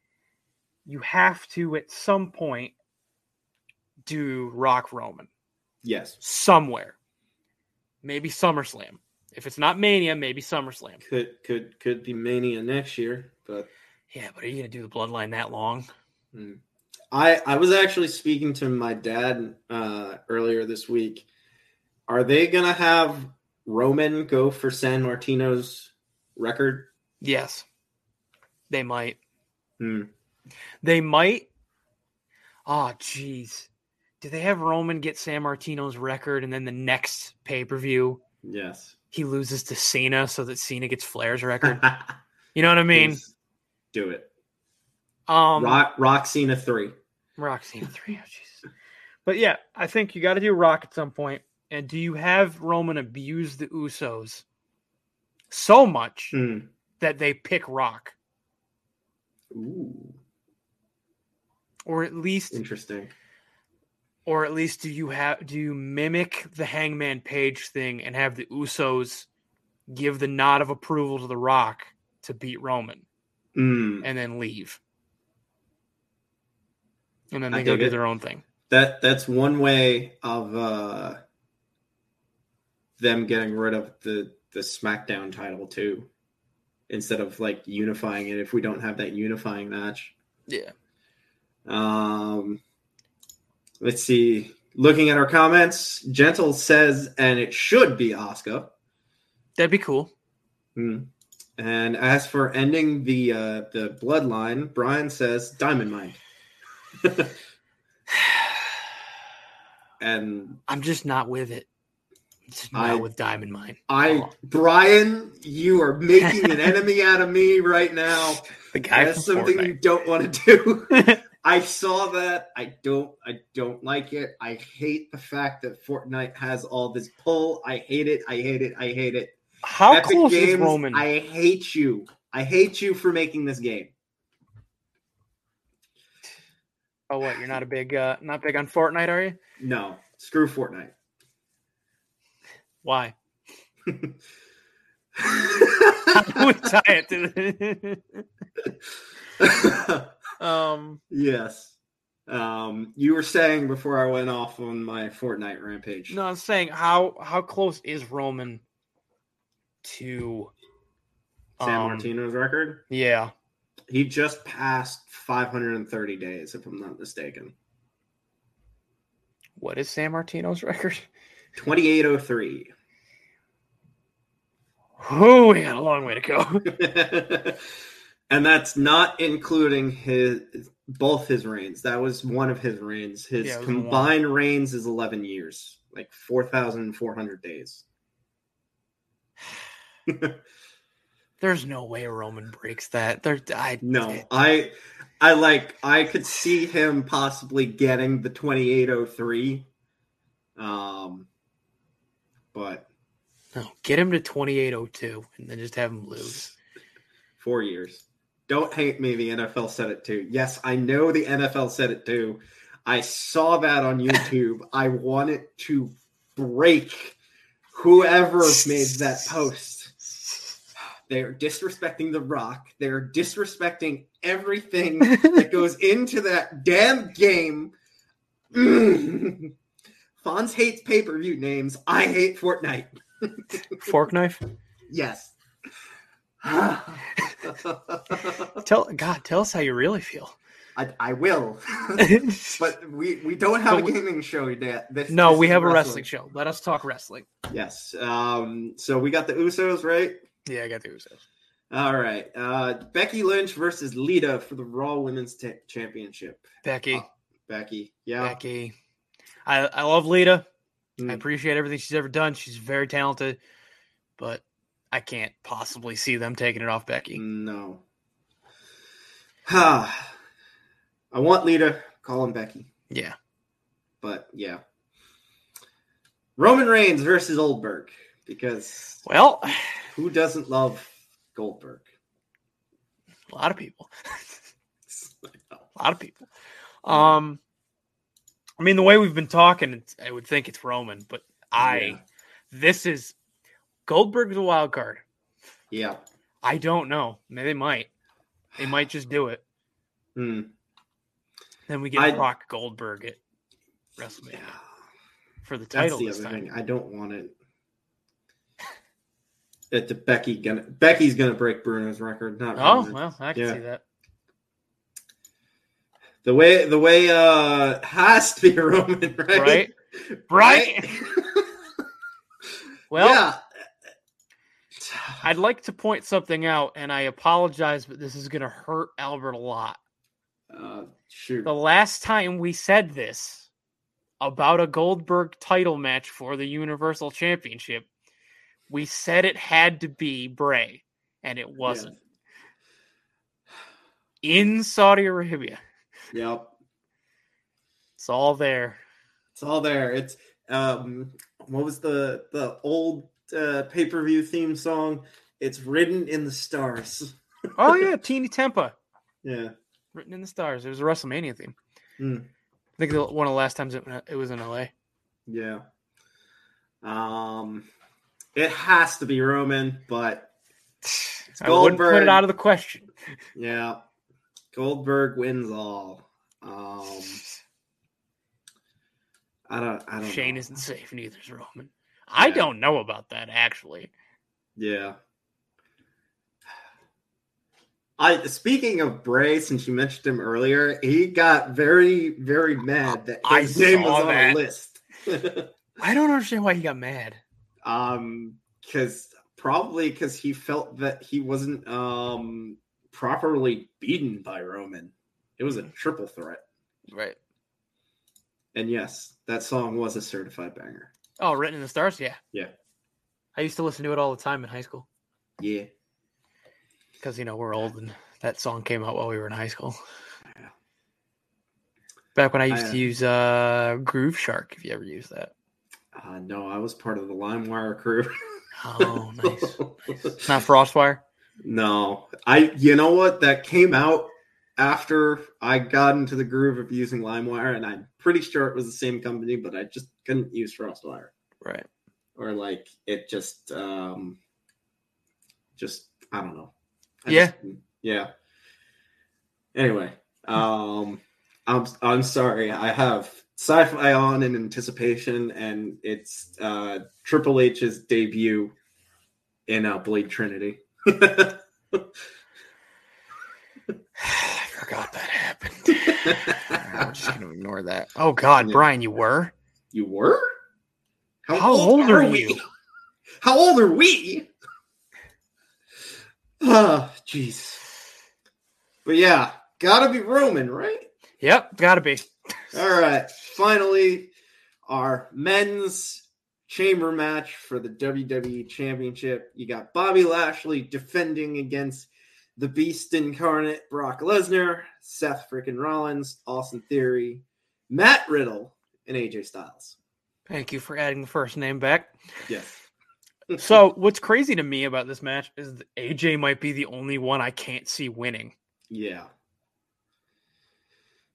you have to at some point do Rock Roman yes, somewhere. Maybe SummerSlam. If it's not Mania, maybe SummerSlam. could could could be Mania next year, but Yeah, but are you gonna do the Bloodline that long? hmm. I I was actually speaking to my dad uh, earlier this week. Are they gonna have Roman go for Sammartino's record? Yes, they might. Hmm. They might. Oh, jeez. Do they have Roman get Sammartino's record and then the next pay per view Yes. He loses to Cena so that Cena gets Flair's record? You know what I mean? Please do it. Um, Rock Rock Cena three. Rock Cena three. Oh, Jesus. But yeah, I think you got to do Rock at some point. And do you have Roman abuse the Usos so much Hmm. that they pick Rock, Ooh, or at least, interesting. Or at least, do you have do you mimic the Hangman Page thing and have the Usos give the nod of approval to the Rock to beat Roman Hmm. and then leave, and then I they go do it. their own thing. That that's one way of uh, them getting rid of the the SmackDown title too, instead of like unifying it. If we don't have that unifying match, Yeah. um, let's see. Looking at our comments, Gentle says, and it should be Oscar. That'd be cool. Hmm. And as for ending the uh, the bloodline, Brian says Diamond Mine. and I'm just not with it. Just I- not with Diamond Mine. I, Oh. Brian, you are making an enemy out of me right now. The guy That's something you don't want to do. I saw that. I don't. I don't like it. I hate the fact that Fortnite has all this pull. I hate it. I hate it. I hate it. How Epic close Games, is Roman? I hate you. I hate you for making this game. Oh, what? You're not a big, uh, not big on Fortnite, are you? No, screw Fortnite. Why? How do we tie it to? um, yes. Um, you were saying before I went off on my Fortnite rampage. no, I'm saying how how close is Roman to San um, Martino's record. Yeah, He just passed 530 days, if I'm not mistaken. what is Sammartino's record? 2803. Oh, we got a long way to go. and that's not including his both his reigns. That was one of his reigns. His Yeah, combined reigns is 11 years, like 4,400 days. There's no way Roman breaks that. There, I No, I I like I could see him possibly getting the 2803. Um but no. Get him to 2802 and then just have him lose. 4 years. Don't hate me, the NFL said it too. Yes, I know the NFL said it too. I saw that on YouTube. I wanted to break whoever made that post. They're disrespecting The Rock. They're disrespecting everything that goes into that damn game. Mm. Fonz hates pay per view names. I hate Fortnite. Fork knife. Yes. Tell God, tell us how you really feel. I, I will. but we, we don't have But a we- gaming show yet. This, no, this we have a wrestling show. Let us talk wrestling. Yes. Um, so we got the Usos, right? Yeah, I got the Usos. All right. Uh, Becky Lynch versus Lita for the Raw Women's Ta- Championship. Becky, Oh, Becky. Yeah. Becky. I I love Lita. I Mm. appreciate everything she's ever done. She's very talented, but I can't possibly see them taking it off Becky. No. I want Lita. Call him Becky. Yeah. But yeah. Roman Reigns versus Goldberg because Well, who doesn't love Goldberg? a lot of people. a lot of people. Um, I mean, the way we've been talking, I would think it's Roman, but I, Yeah. this is Goldberg's a wild card. Yeah. I don't know. Maybe they might. They might just do it. Hmm. Then we get I- Brock Goldberg at WrestleMania Yeah. for the title. That's the this other time. thing. I don't want it. That the Becky gonna Becky's gonna break Bruno's record, not Oh Roman. well, I can Yeah. see that. The way the way uh has to be Roman, right? Right? Right? Well, yeah. I'd like to point something out, and I apologize, but this is going to hurt Albert a lot. Uh, shoot. The last time we said this about a Goldberg title match for the Universal Championship, we said it had to be Bray, and it wasn't. In Saudi Arabia. Yep. It's all there. It's all there. It's um what was the the old uh pay-per-view theme song? It's written in the stars. Oh, yeah, Tinie Tempah. Yeah. Written in the stars. It was a WrestleMania theme. Hmm. I think the- one of the last times it, it was in LA. Yeah. Um it has to be Roman, but I wouldn't put it out of the question. yeah. Goldberg wins all. Um I don't I don't Shane know. isn't safe, neither is Roman. I don't know about that actually. Yeah. I speaking of Bray, since you mentioned him earlier, he got very, very mad that I his name was on that. a list. I don't understand why he got mad. um, because probably because he felt that he wasn't um properly beaten by Roman. It was a triple threat, Right. and yes, that song was a certified banger. Oh, written in the stars. Yeah. Yeah. I used to listen to it all the time in high school Yeah, because you know we're old and that song came out while we were in high school. Yeah. Back when I used I, to use uh, Grooveshark, if you ever used that. uh, no, I was part of the LimeWire crew. Oh, nice. Not FrostWire. no, I. You know what? That came out after I got into the groove of using LimeWire, and I'm pretty sure it was the same company, but I just couldn't use FrostWire, Right. or like it just, um, just I don't know. I Yeah. just- yeah. Anyway, um, I'm I'm sorry. I have Syfy on in anticipation, and it's uh Triple H's debut in uh, Blade Trinity. I forgot that happened. I'm just gonna ignore that. Oh God, Yeah. Brian, you were? you were? How old are you? How old are we? Ah, jeez. But yeah, gotta be Roman, right? Yep, gotta be. All right. Finally, our men's chamber match for the WWE Championship. You got Bobby Lashley defending against the Beast Incarnate, Brock Lesnar, Seth freaking Rollins, Austin Theory, Matt Riddle, and AJ Styles. Thank you for adding the first name back. Yes. So, what's crazy to me about this match is that AJ might be the only one I can't see winning. Yeah.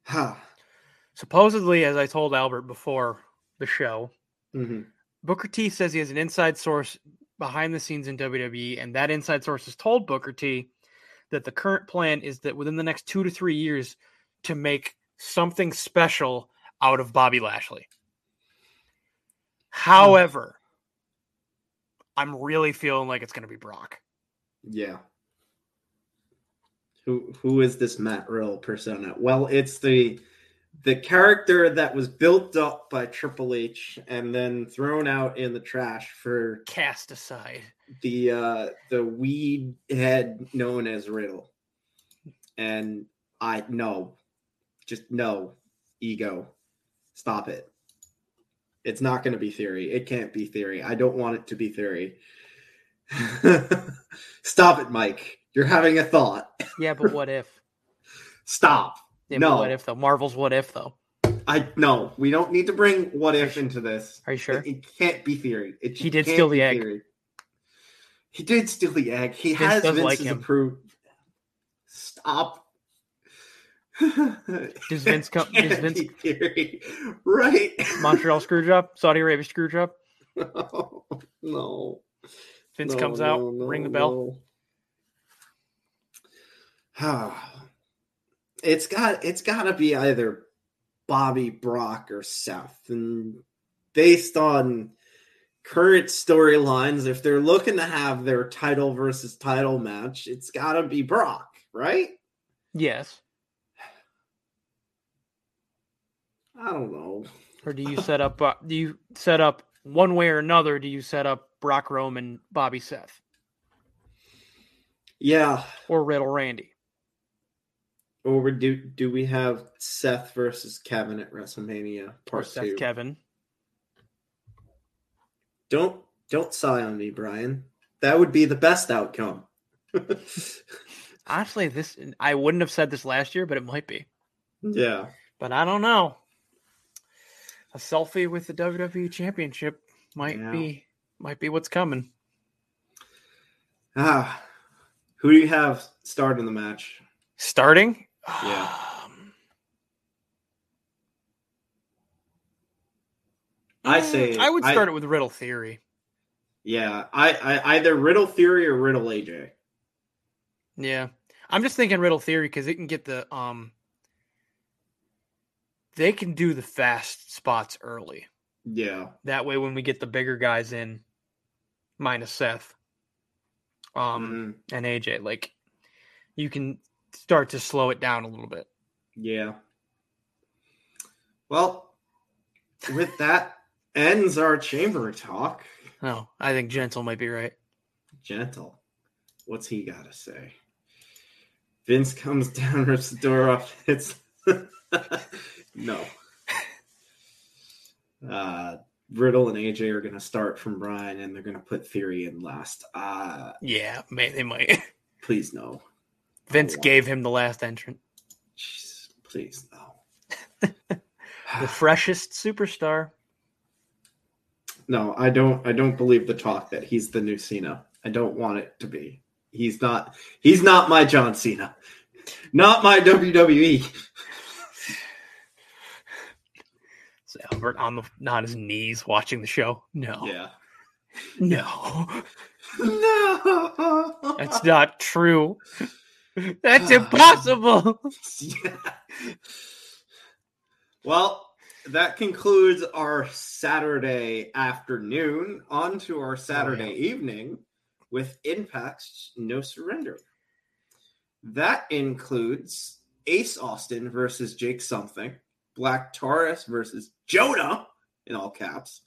Ha. Supposedly, as I told Albert before the show, hmm Booker T says he has an inside source behind the scenes in WWE, and that inside source has told Booker T that the current plan is that within the next two to three years to make something special out of Bobby Lashley. Hmm. However, I'm really feeling like it's going to be Brock. Yeah. Who who is this Matt Riddle persona? Well, it's the the character that was built up by Triple H and then thrown out in the trash for Cast aside. the uh the weed head known as Riddle. And I no. Just no. Ego. Stop it. It's not going to be theory. It can't be theory. I don't want it to be theory. Stop it, Mike. You're having a thought. Yeah, but what if? Stop. No. what if though? Marvel's what if though? I no. We don't need to bring what if into this. Are you sure? It, it can't be theory. It He did steal the egg. theory. He did steal the egg. He Vince has Vince's like him. approved. Stop. Does Vince come- does Vince- theory, right? Montreal screw job, Saudi Arabia screw job. no, no. Vince No, comes no, out, ring the bell. it's got it's got to be either Bobby Brock or Seth, and based on current storylines, if they're looking to have their title versus title match, it's got to be Brock, right? Yes. I don't know. Or do you set up? Uh, do you set up one way or another? Do you set up Brock Roman, Bobby Seth, Yeah, or Riddle Randy? Or do do we have Seth versus Kevin at WrestleMania Or Part Seth Two? Kevin? Don't don't sigh on me, Brian. That would be the best outcome. Honestly, this I wouldn't have said this last year, but it might be. yeah. But I don't know. A selfie with the WWE Championship might Yeah. be might be what's coming. Ah, who do you have starting the match? Starting? Yeah. Um, I mm, say I would start it with Riddle Theory. Yeah, I, I either Riddle Theory or Riddle AJ. Yeah. I'm just thinking Riddle Theory because it can get the um they can do the fast spots early. Yeah, That way when we get the bigger guys in, minus Seth, um Mhm. and AJ, like you can start to slow it down a little bit. yeah. Well, with that ends our chamber talk. No, I think Gentle might be right. Gentle, what's he got to say? Vince comes down, rips the door off. It's no. Uh, Riddle and AJ are going to start from Brian, and they're going to put Theory in last. Uh, Yeah, may they might. please no. Vince Oh, wow. gave him the last entrant. Jeez, please no. The freshest superstar. No, I don't. I don't believe the talk that he's the new Cena. I don't want it to be. He's not. He's not my John Cena. Not my. WWE. So Albert on the on his knees watching the show. No, Yeah. no, No. that's not true. That's Ah. impossible. Yeah. Well, that concludes our Saturday afternoon. On to our Saturday evening with Impact's No Surrender. That includes Ace Austin versus Jake Something, Black Taurus versus Jonah, in all caps,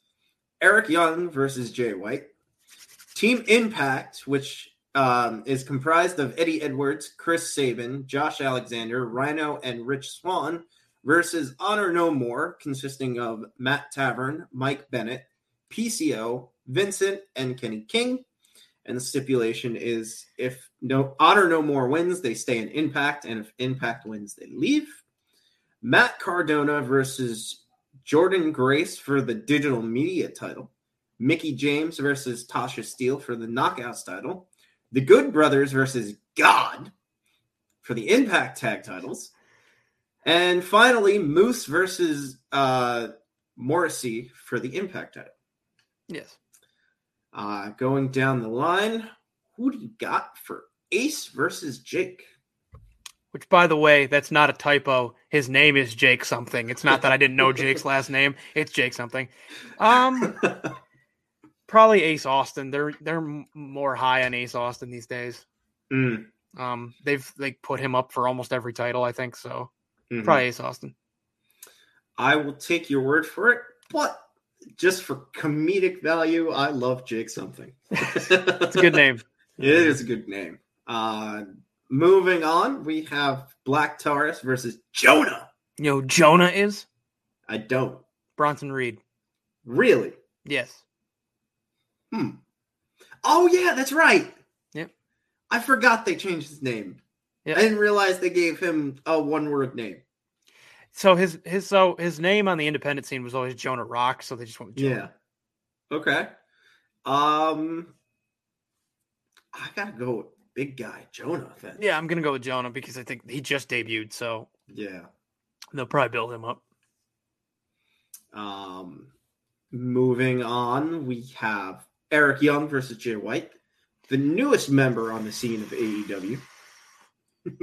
Eric Young versus Jay White, Team Impact, which um, is comprised of Eddie Edwards, Chris Sabin, Josh Alexander, Rhino, and Rich Swann versus Honor No More, consisting of Matt Taven, Mike Bennett, PCO, Vincent, and Kenny King. And the stipulation is if no Honor No More wins, they stay in Impact, and if Impact wins, they leave. Matt Cardona versus Jordynne Grace for the digital media title. Mickie James versus Tasha Steele for the Knockouts title. The Good Brothers versus God for the Impact tag titles. And finally, Moose versus uh, Morrissey for the Impact title. yes. Uh, going down the line, who do you got for Ace versus Jake? Which, by the way, that's not a typo. His name is Jake something. It's not that I didn't know Jake's last name. It's Jake something. Um, probably Ace Austin. They're they're more high on Ace Austin these days. Mm, Um, they've like put him up for almost every title, I think. So mhm. probably Ace Austin. I will take your word for it, but just for comedic value, I love Jake something. It's a good name. It is a good name. Uh, moving on, we have Black Taurus versus Jonah. You know, Jonah is I don't Bronson Reed. really. Yes. Hmm. Oh yeah, that's right. Yep. I forgot they changed his name. Yep. I didn't realize they gave him a one-word name. So his his so his name on the independent scene was always Jonah Rock, so they just went with Jonah. Yeah. Okay. Um, I gotta go with big guy Jonah then. Yeah, I'm gonna go with Jonah because I think he just debuted, so Yeah. they'll probably build him up. Um, moving on, we have Eric Young versus Jay White, the newest member on the scene of AEW.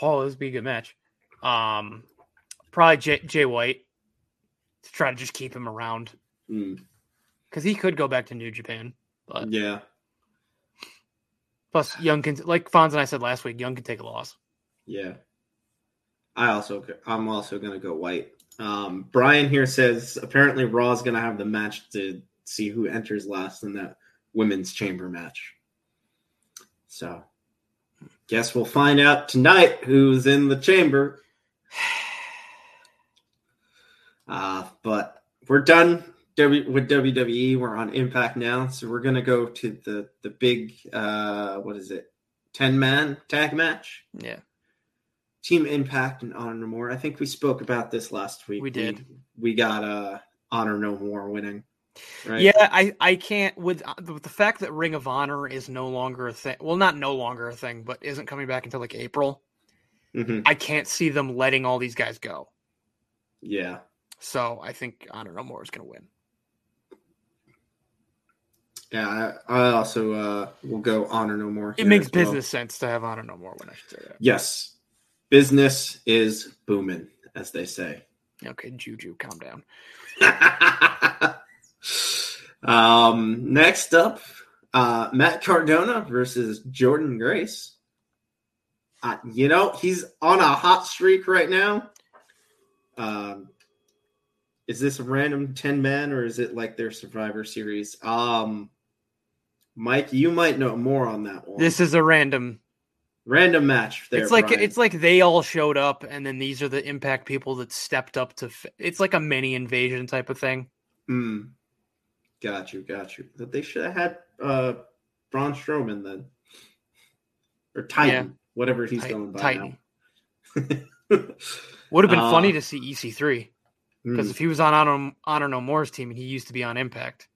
Oh, this would be a good match. Um, probably Jay, Jay White to try to just keep him around Mm, because he could go back to New Japan. But yeah. plus, Young can like Fonz and I said last week, Young can take a loss. Yeah. I also I'm also gonna go white. Um, Brian here says apparently Raw's gonna have the match to see who enters last in that women's chamber match. So guess we'll find out tonight who's in the chamber. Uh, but we're done w- with WWE. We're on Impact now, so we're gonna go to the the big uh, what is it, ten man tag match. Yeah, Team Impact and Honor No More. I think we spoke about this last week. We did. We, we got uh, Honor No More winning. Right? yeah. I I can't with uh, with the fact that Ring of Honor is no longer a thing. Well, not no longer a thing, but isn't coming back until like April. hmm I can't see them letting all these guys go. Yeah. So I think Honor No More is going to win. Yeah. I, I also uh, will go Honor No More. It makes as well. business sense to have Honor No More win. I should say that. Yes. Business is booming, as they say. Okay, Juju, calm down. um, next up, uh, Matt Cardona versus Jordynne Grace. Uh, you know, he's on a hot streak right now. Um, is this a random 10 man or is it like their Survivor Series? Um, Mike, you might know more on that one. This is a random. random match. There, it's like Brian. it's like they all showed up, and then these are the Impact people that stepped up to. F- it's like a mini invasion type of thing. Mm. Got you, got you. That they should have had uh Braun Strowman then. Or Titan, whatever he's going by Titan. now. Would have been Uh, funny to see EC3. Because Mm, if he was on Honor, Honor No More's team and he used to be on Impact,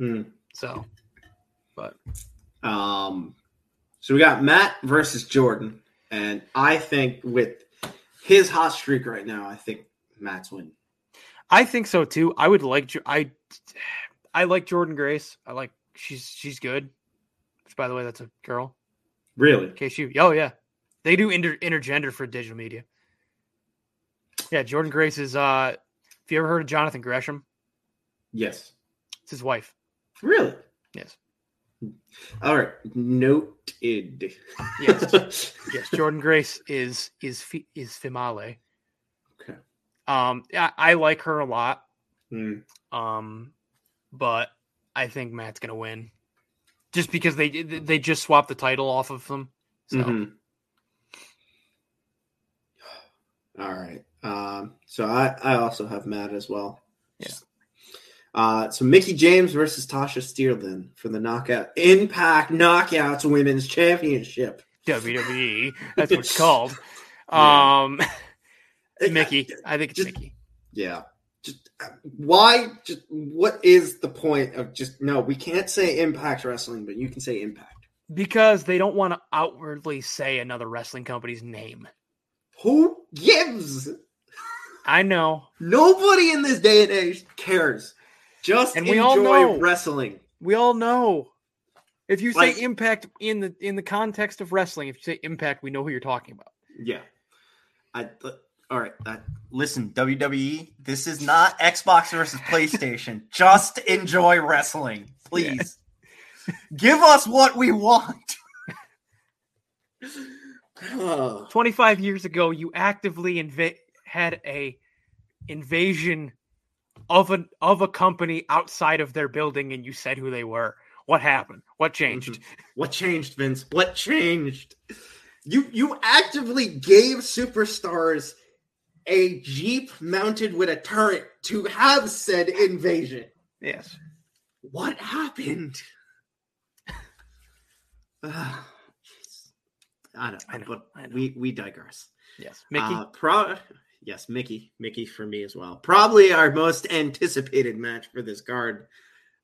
mm. so but Um, so we got Matt versus Jordynne, and I think with his hot streak right now, I think Matt's winning. I think so too. I would like Jo- I I like Jordynne Grace. I like she's she's good. Which by the way, that's a girl. Really? In case you oh yeah. They do inter, intergender for digital media. Yeah, Jordynne Grace is uh have you ever heard of Jonathan Gresham? Yes. It's his wife. Really? Yes. All right. Noted. Yes. Yes, Jordynne Grace is is is Fimale. okay. Um yeah, I like her a lot. Hmm. Um but I think Matt's going to win. Just because they they just swapped the title off of them. So Mhm. All right. Um, so I, I also have Matt as well. Yeah. Uh, so Mickie James versus Tasha Steele for the knockout Impact Knockouts Women's Championship. WWE. That's what it's called. Yeah. Um, Mickie. I think it's Just- Mickie. Yeah. Just why? Just what is the point of just no? We can't say Impact Wrestling, but you can say Impact. Because they don't want to outwardly say another wrestling company's name. Who gives? I know. Nobody in this day and age cares. Just And we all know. wrestling. We all know. If you say Like- impact in the in the context of wrestling, if you say impact, we know who you're talking about. Yeah. I th- all right. I, Listen, WWE, this is not Xbox versus PlayStation. Just enjoy wrestling, please. Give us what we want. oh, 25 years ago, you actively inva- had a invasion of an of a company outside of their building and you said who they were. What happened? What changed? Mm-hmm. what changed, Vince? What changed? You you actively gave superstars a jeep mounted with a turret to have said invasion. Yes. What happened? Ah. I don't. I know, but I know. we we digress. Yes. Mickie. Uh, pro- yes, Mickie. Mickie for me as well. Probably our most anticipated match for this card.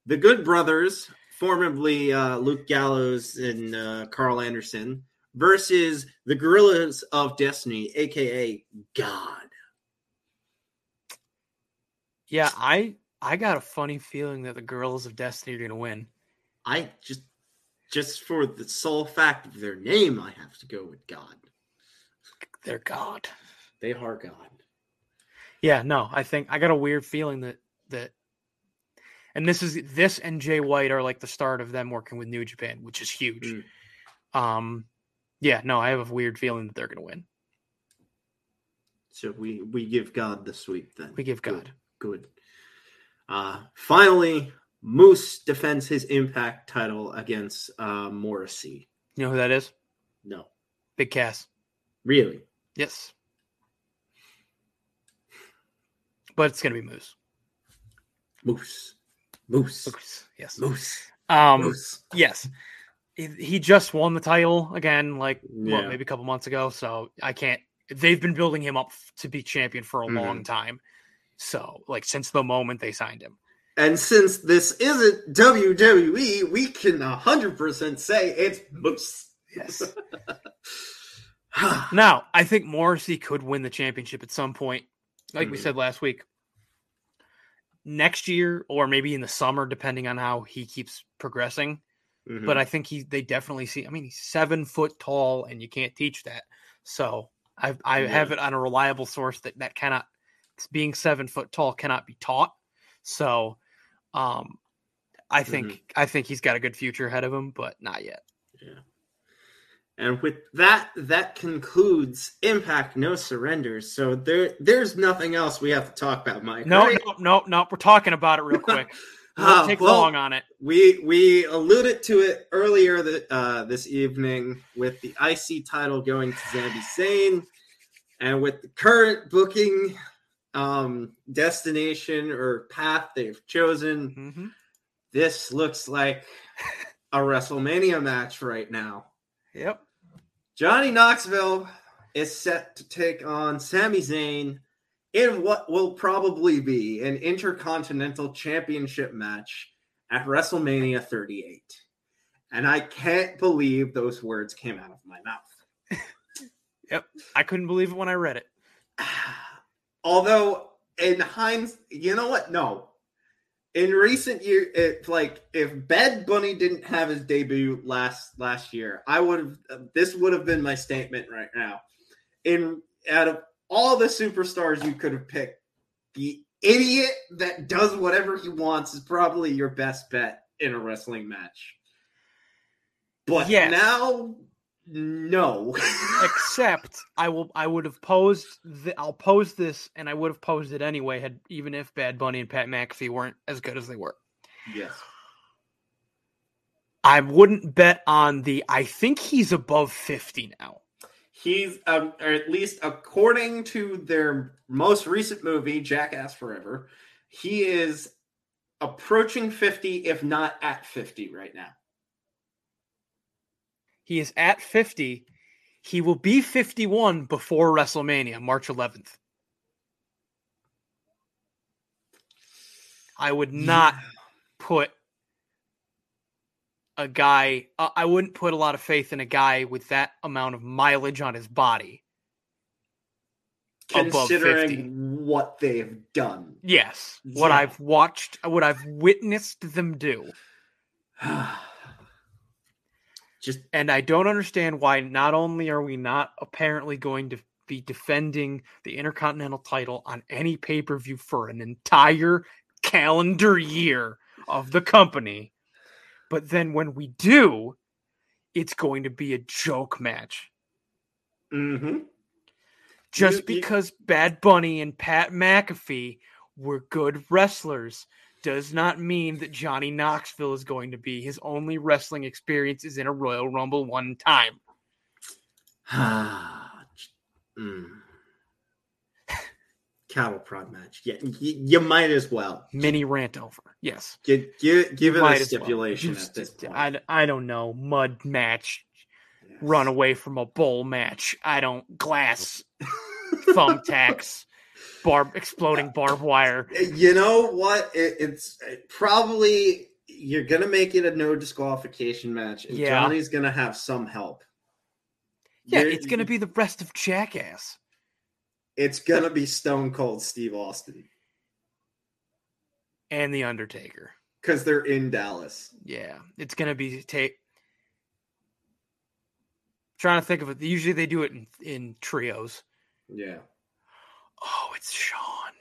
The Good Brothers, formerly uh, Luke Gallows and uh, Karl Anderson, versus the Guerrillas of Destiny, aka God. Yeah, I I got a funny feeling that the girls of Destiny are going to win. I just, just for the sole fact of their name, I have to go with God. They're God. They are God. Yeah, no, I think I got a weird feeling that that and this is this and Jay White are like the start of them working with New Japan, which is huge. Mm. Um yeah, no, I have a weird feeling that they're gonna win. So we we give God the sweep then. We give God. Good. Uh, finally, Moose defends his Impact title against uh, Morrissey. You know who that is? No, Big Cass. really. Yes. But it's gonna be Moose. Moose. Moose. Moose. Yes. Moose. Um Moose. yes. He, he just won the title again, like Yeah. what, maybe a couple months ago. So I can't. They've been building him up to be champion for a Mm-hmm. long time. So like since the moment they signed him. And since this isn't WWE, we can 100% say it's Moose. Yes. now I think Morrissey could win the championship at some point, like we Mhm. said last week. Next year, or maybe in the summer, depending on how he keeps progressing. Mhm. But I think he they definitely see. I mean, he's seven foot tall, and you can't teach that. So I I Yeah. have it on a reliable source that that cannot being seven foot tall cannot be taught. So, um, I think Mm-hmm. I think he's got a good future ahead of him, but not yet. Yeah. And with that, that concludes Impact No Surrenders. So there, there's nothing else we have to talk about, Mike. No, right? no, no, no. We're talking about it real quick. Ah, won't take well, long on it. We we alluded to it earlier that uh, this evening with the IC title going to Sami Zayn, and with the current booking um, destination or path they've chosen, hmm this looks like a WrestleMania match right now. Yep. Johnny Knoxville is set to take on Sami Zayn in what will probably be an intercontinental championship match at WrestleMania 38. And I can't believe those words came out of my mouth. Yep. I couldn't believe it when I read it. Although in Heinz, you know what? No. In recent years, if like if Bad Bunny didn't have his debut last last year, I would have. This would have been my statement right now. In out of all the superstars you could have picked, the idiot that does whatever he wants is probably your best bet in a wrestling match. But Yes. now, no. Except I will I would have posed the, I'll pose this and I would have posed it anyway had even if Bad Bunny and Pat McAfee weren't as good as they were. yes. I wouldn't bet on the I think he's above 50 now. He's, um, or at least according to their most recent movie, Jackass Forever, he is approaching 50, if not at 50 right now. He is at 50. He will be 51 before WrestleMania, March 11th. I would not put a guy, uh, I wouldn't put a lot of faith in a guy with that amount of mileage on his body. Considering what they've done. Yes. What Yeah. I've watched, what I've witnessed them do. Just And I don't understand why not only are we not apparently going to be defending the Intercontinental title on any pay per view for an entire calendar year of the company, but then when we do, it's going to be a joke match. Mm-hmm. Just You- you- because Bad Bunny and Pat McAfee were good wrestlers does not mean that Johnny Knoxville is going to be. His only wrestling experience is in a Royal Rumble one time. mm. Cattle prod match. Yeah, y- you might as well Mini rant over. Yes. give give, give it a as well. stipulation at this point. I, I don't know. Mud match. Yes. Run away from a bowl match. I don't. Glass. Thumbtacks. Barb exploding barbed wire. You know what? It, it's probably you're gonna make it a no disqualification match, and Yeah. Johnny's gonna have some help. Yeah, You're- it's gonna be the rest of Jackass. It's gonna be Stone Cold Steve Austin And the Undertaker. because they're in Dallas. Yeah, it's gonna be take. Trying to think of it. Usually they do it in, in trios. Yeah. Oh, it's Sean.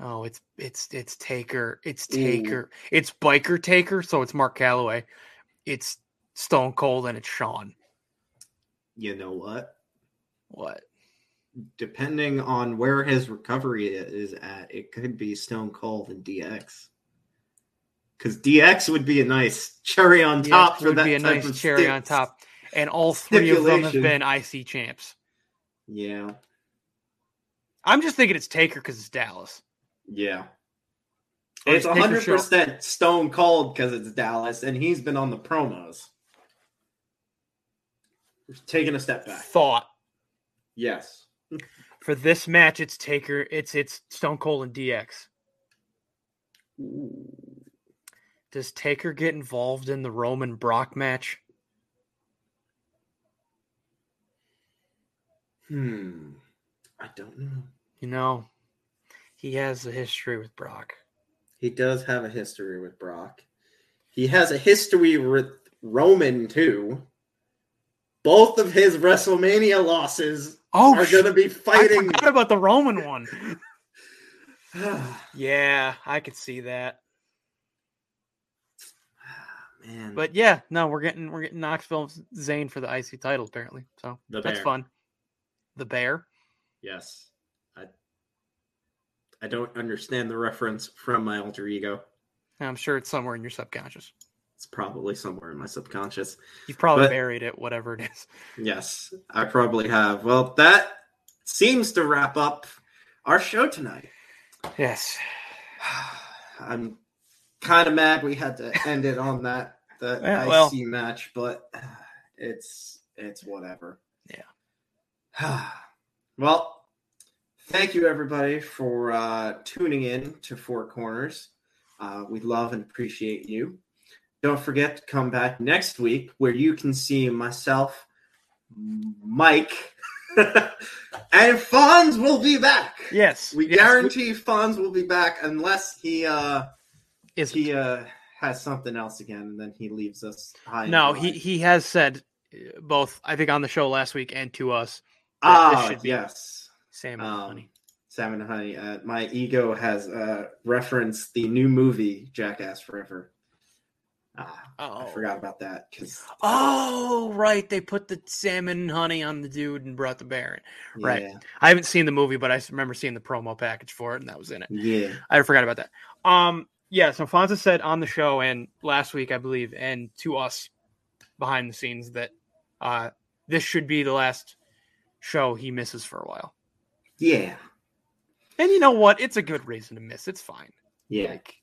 Yeah. Oh, it's it's it's Taker. It's Ooh. Taker. It's Biker Taker. So it's Mark Calaway. It's Stone Cold and it's Sean. You know what? What? Depending on where his recovery is at, it could be Stone Cold and DX. Because DX would be a nice cherry on top for would that be a nice cherry on top. And all three of them have been IC champs. Yeah, I'm just thinking it's Taker because it's Dallas. yeah. Or It's hundred percent Stone Cold because it's Dallas, and he's been on the promos. Taking a step back. Thought Yes. for this match, it's Taker. It's it's Stone Cold and DX. Does Taker get involved in the Roman Brock match? Hmm. I don't know. You know, he has a history with Brock. He does have a history with Brock. He has a history with Roman too. Both of his WrestleMania losses Oh, are going to be fighting. forgot about the Roman one. yeah, I could see that. Man, But yeah, no, we're getting we're getting Knoxville Zayn for the IC title apparently. So The that's Bear. fun. The Bear. yes, I I don't understand the reference from my alter ego. I'm sure it's somewhere in your subconscious. It's probably somewhere in my subconscious. You've probably But- buried it, whatever it is. Yes, I probably have. Well, that seems to wrap up our show tonight. Yes. I'm kind of mad we had to end it on that the Yeah, IC well. match, but it's it's whatever. Yeah. well, thank you everybody for uh, tuning in to Four Corners. Uh, we love and appreciate you. Don't forget to come back next week where you can see myself, Mike, and Fonz will be back. Yes, We yes, guarantee Fonz will be back unless he uh, Is he uh, has something else again, and then he leaves us high. no, he he has said uh, both. I think on the show last week and to us. Ah be yes. Salmon and Um, honey. Salmon and Honey. Uh, my ego has uh, referenced the new movie Jackass Forever. Ah, I Oh. forgot about that because Oh, right. They put the salmon and honey on the dude and brought the Baron. in. Right. yeah, I haven't seen the movie, but I remember seeing the promo package for it, and that was in it. yeah. I forgot about that. Um, yeah. So Fonza said on the show and last week, I believe, and to us behind the scenes that uh, this should be the last show he misses for a while. Yeah, And you know what? It's a good reason to miss. It's fine. yeah. Like,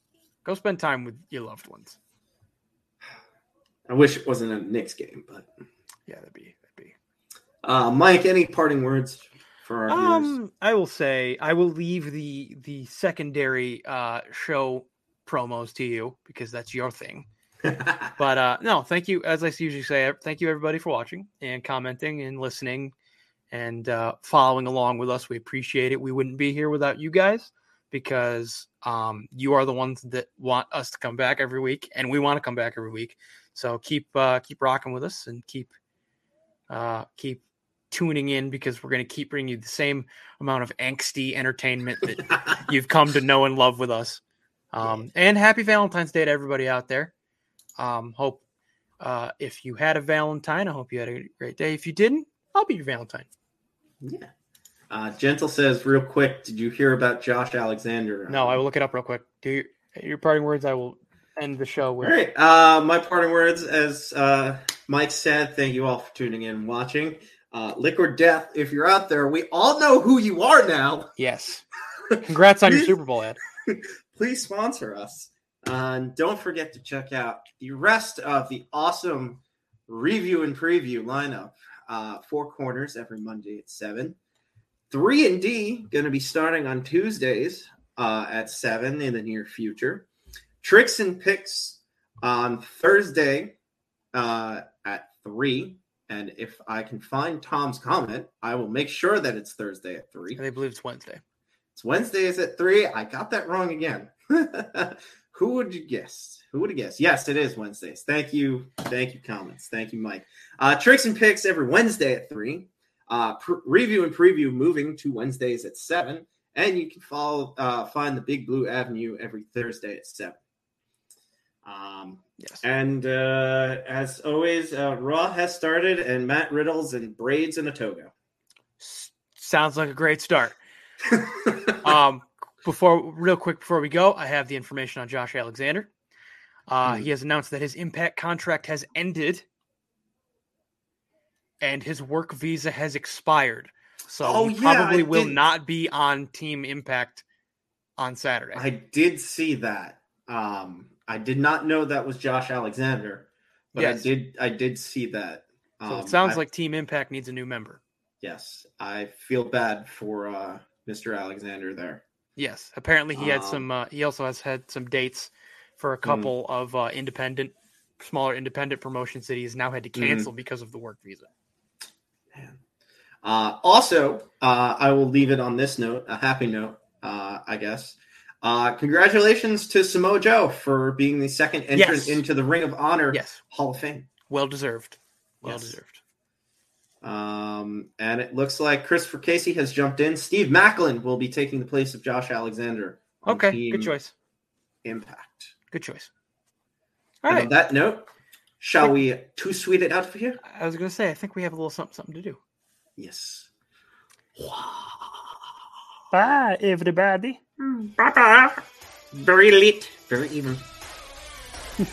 go spend time with your loved ones. I wish it wasn't a Knicks game, but Yeah, that'd be that'd be. uh, Mike, any parting words for our viewers? Um, I will say I will leave the the secondary uh show promos to you because that's your thing. But uh no, thank you. As I usually say, thank you everybody for watching and commenting and listening and uh, following along with us. We appreciate it. We wouldn't be here without you guys because um, you are the ones that want us to come back every week, and we want to come back every week. So keep uh, keep rocking with us and keep uh, keep tuning in because we're going to keep bringing you the same amount of angsty entertainment that you've come to know and love with us. Um, and happy Valentine's Day to everybody out there. Um, hope uh, if you had a Valentine, I hope you had a great day. If you didn't, I'll be your Valentine. Yeah. Uh, Gentle says, real quick, did you hear about Josh Alexander? No, I will look it up real quick. Do your, your parting words. I will end the show All with. right. Uh, my parting words, as uh, Mike said, thank you all for tuning in and watching. Uh, Liquid Death, if you're out there, we all know who you are now. Yes. Congrats on your Super Bowl ad. Please sponsor us. And don't forget to check out the rest of the awesome review and preview lineup. Uh, four corners every Monday at 7. 3 and D going to be starting on Tuesdays uh, at 7 in the near future. Tricks and picks on Thursday uh, at 3. And if I can find Tom's comment, I will make sure that it's Thursday at 3. I believe it's Wednesday. It's Wednesdays at three. I got that wrong again. Who would you guess? Who would have guessed? Yes, it is Wednesdays. Thank you. Thank you, comments. Thank you, Mike. Uh, tricks and picks every Wednesday at three. Uh, pr- review and preview moving to Wednesdays at seven. And you can follow uh, find the Big Blue Avenue every Thursday at seven. Um, Yes. and uh, as always, uh, Raw has started, and Matt Riddle's and braids and a toga. Sounds like a great start. um, before real quick before we go, I have the information on Josh Alexander. Uh, Hmm. He has announced that his Impact contract has ended, and his work visa has expired. So Oh, he yeah, probably will did- not be on Team Impact on Saturday. I did see that. Um, I did not know that was Josh Alexander, but Yes. I did. I did see that. so Um, it sounds I- like Team Impact needs a new member. yes. I feel bad for uh, Mr. Alexander there. Yes, apparently he had Um, some. Uh, he also has had some dates for a couple of uh, independent, smaller independent promotions that he's now had to Mhm. cancel because of the work visa. Uh, also, uh, I will leave it on this note, a happy note, uh, I guess. Uh, congratulations to Samoa Joe for being the second entrant Yes. into the Ring of Honor Yes, Hall of Fame. well deserved. Well Yes. deserved. Um, and it looks like Christopher Casey has jumped in. Steve Maclin will be taking the place of Josh Alexander. Okay, good choice. Impact. Good choice. All and right. on that note, shall we too sweet it out for you? I was going to say, I think we have a little something, something to do. Yes. Bye, everybody. Bye bye. Very late. Very even.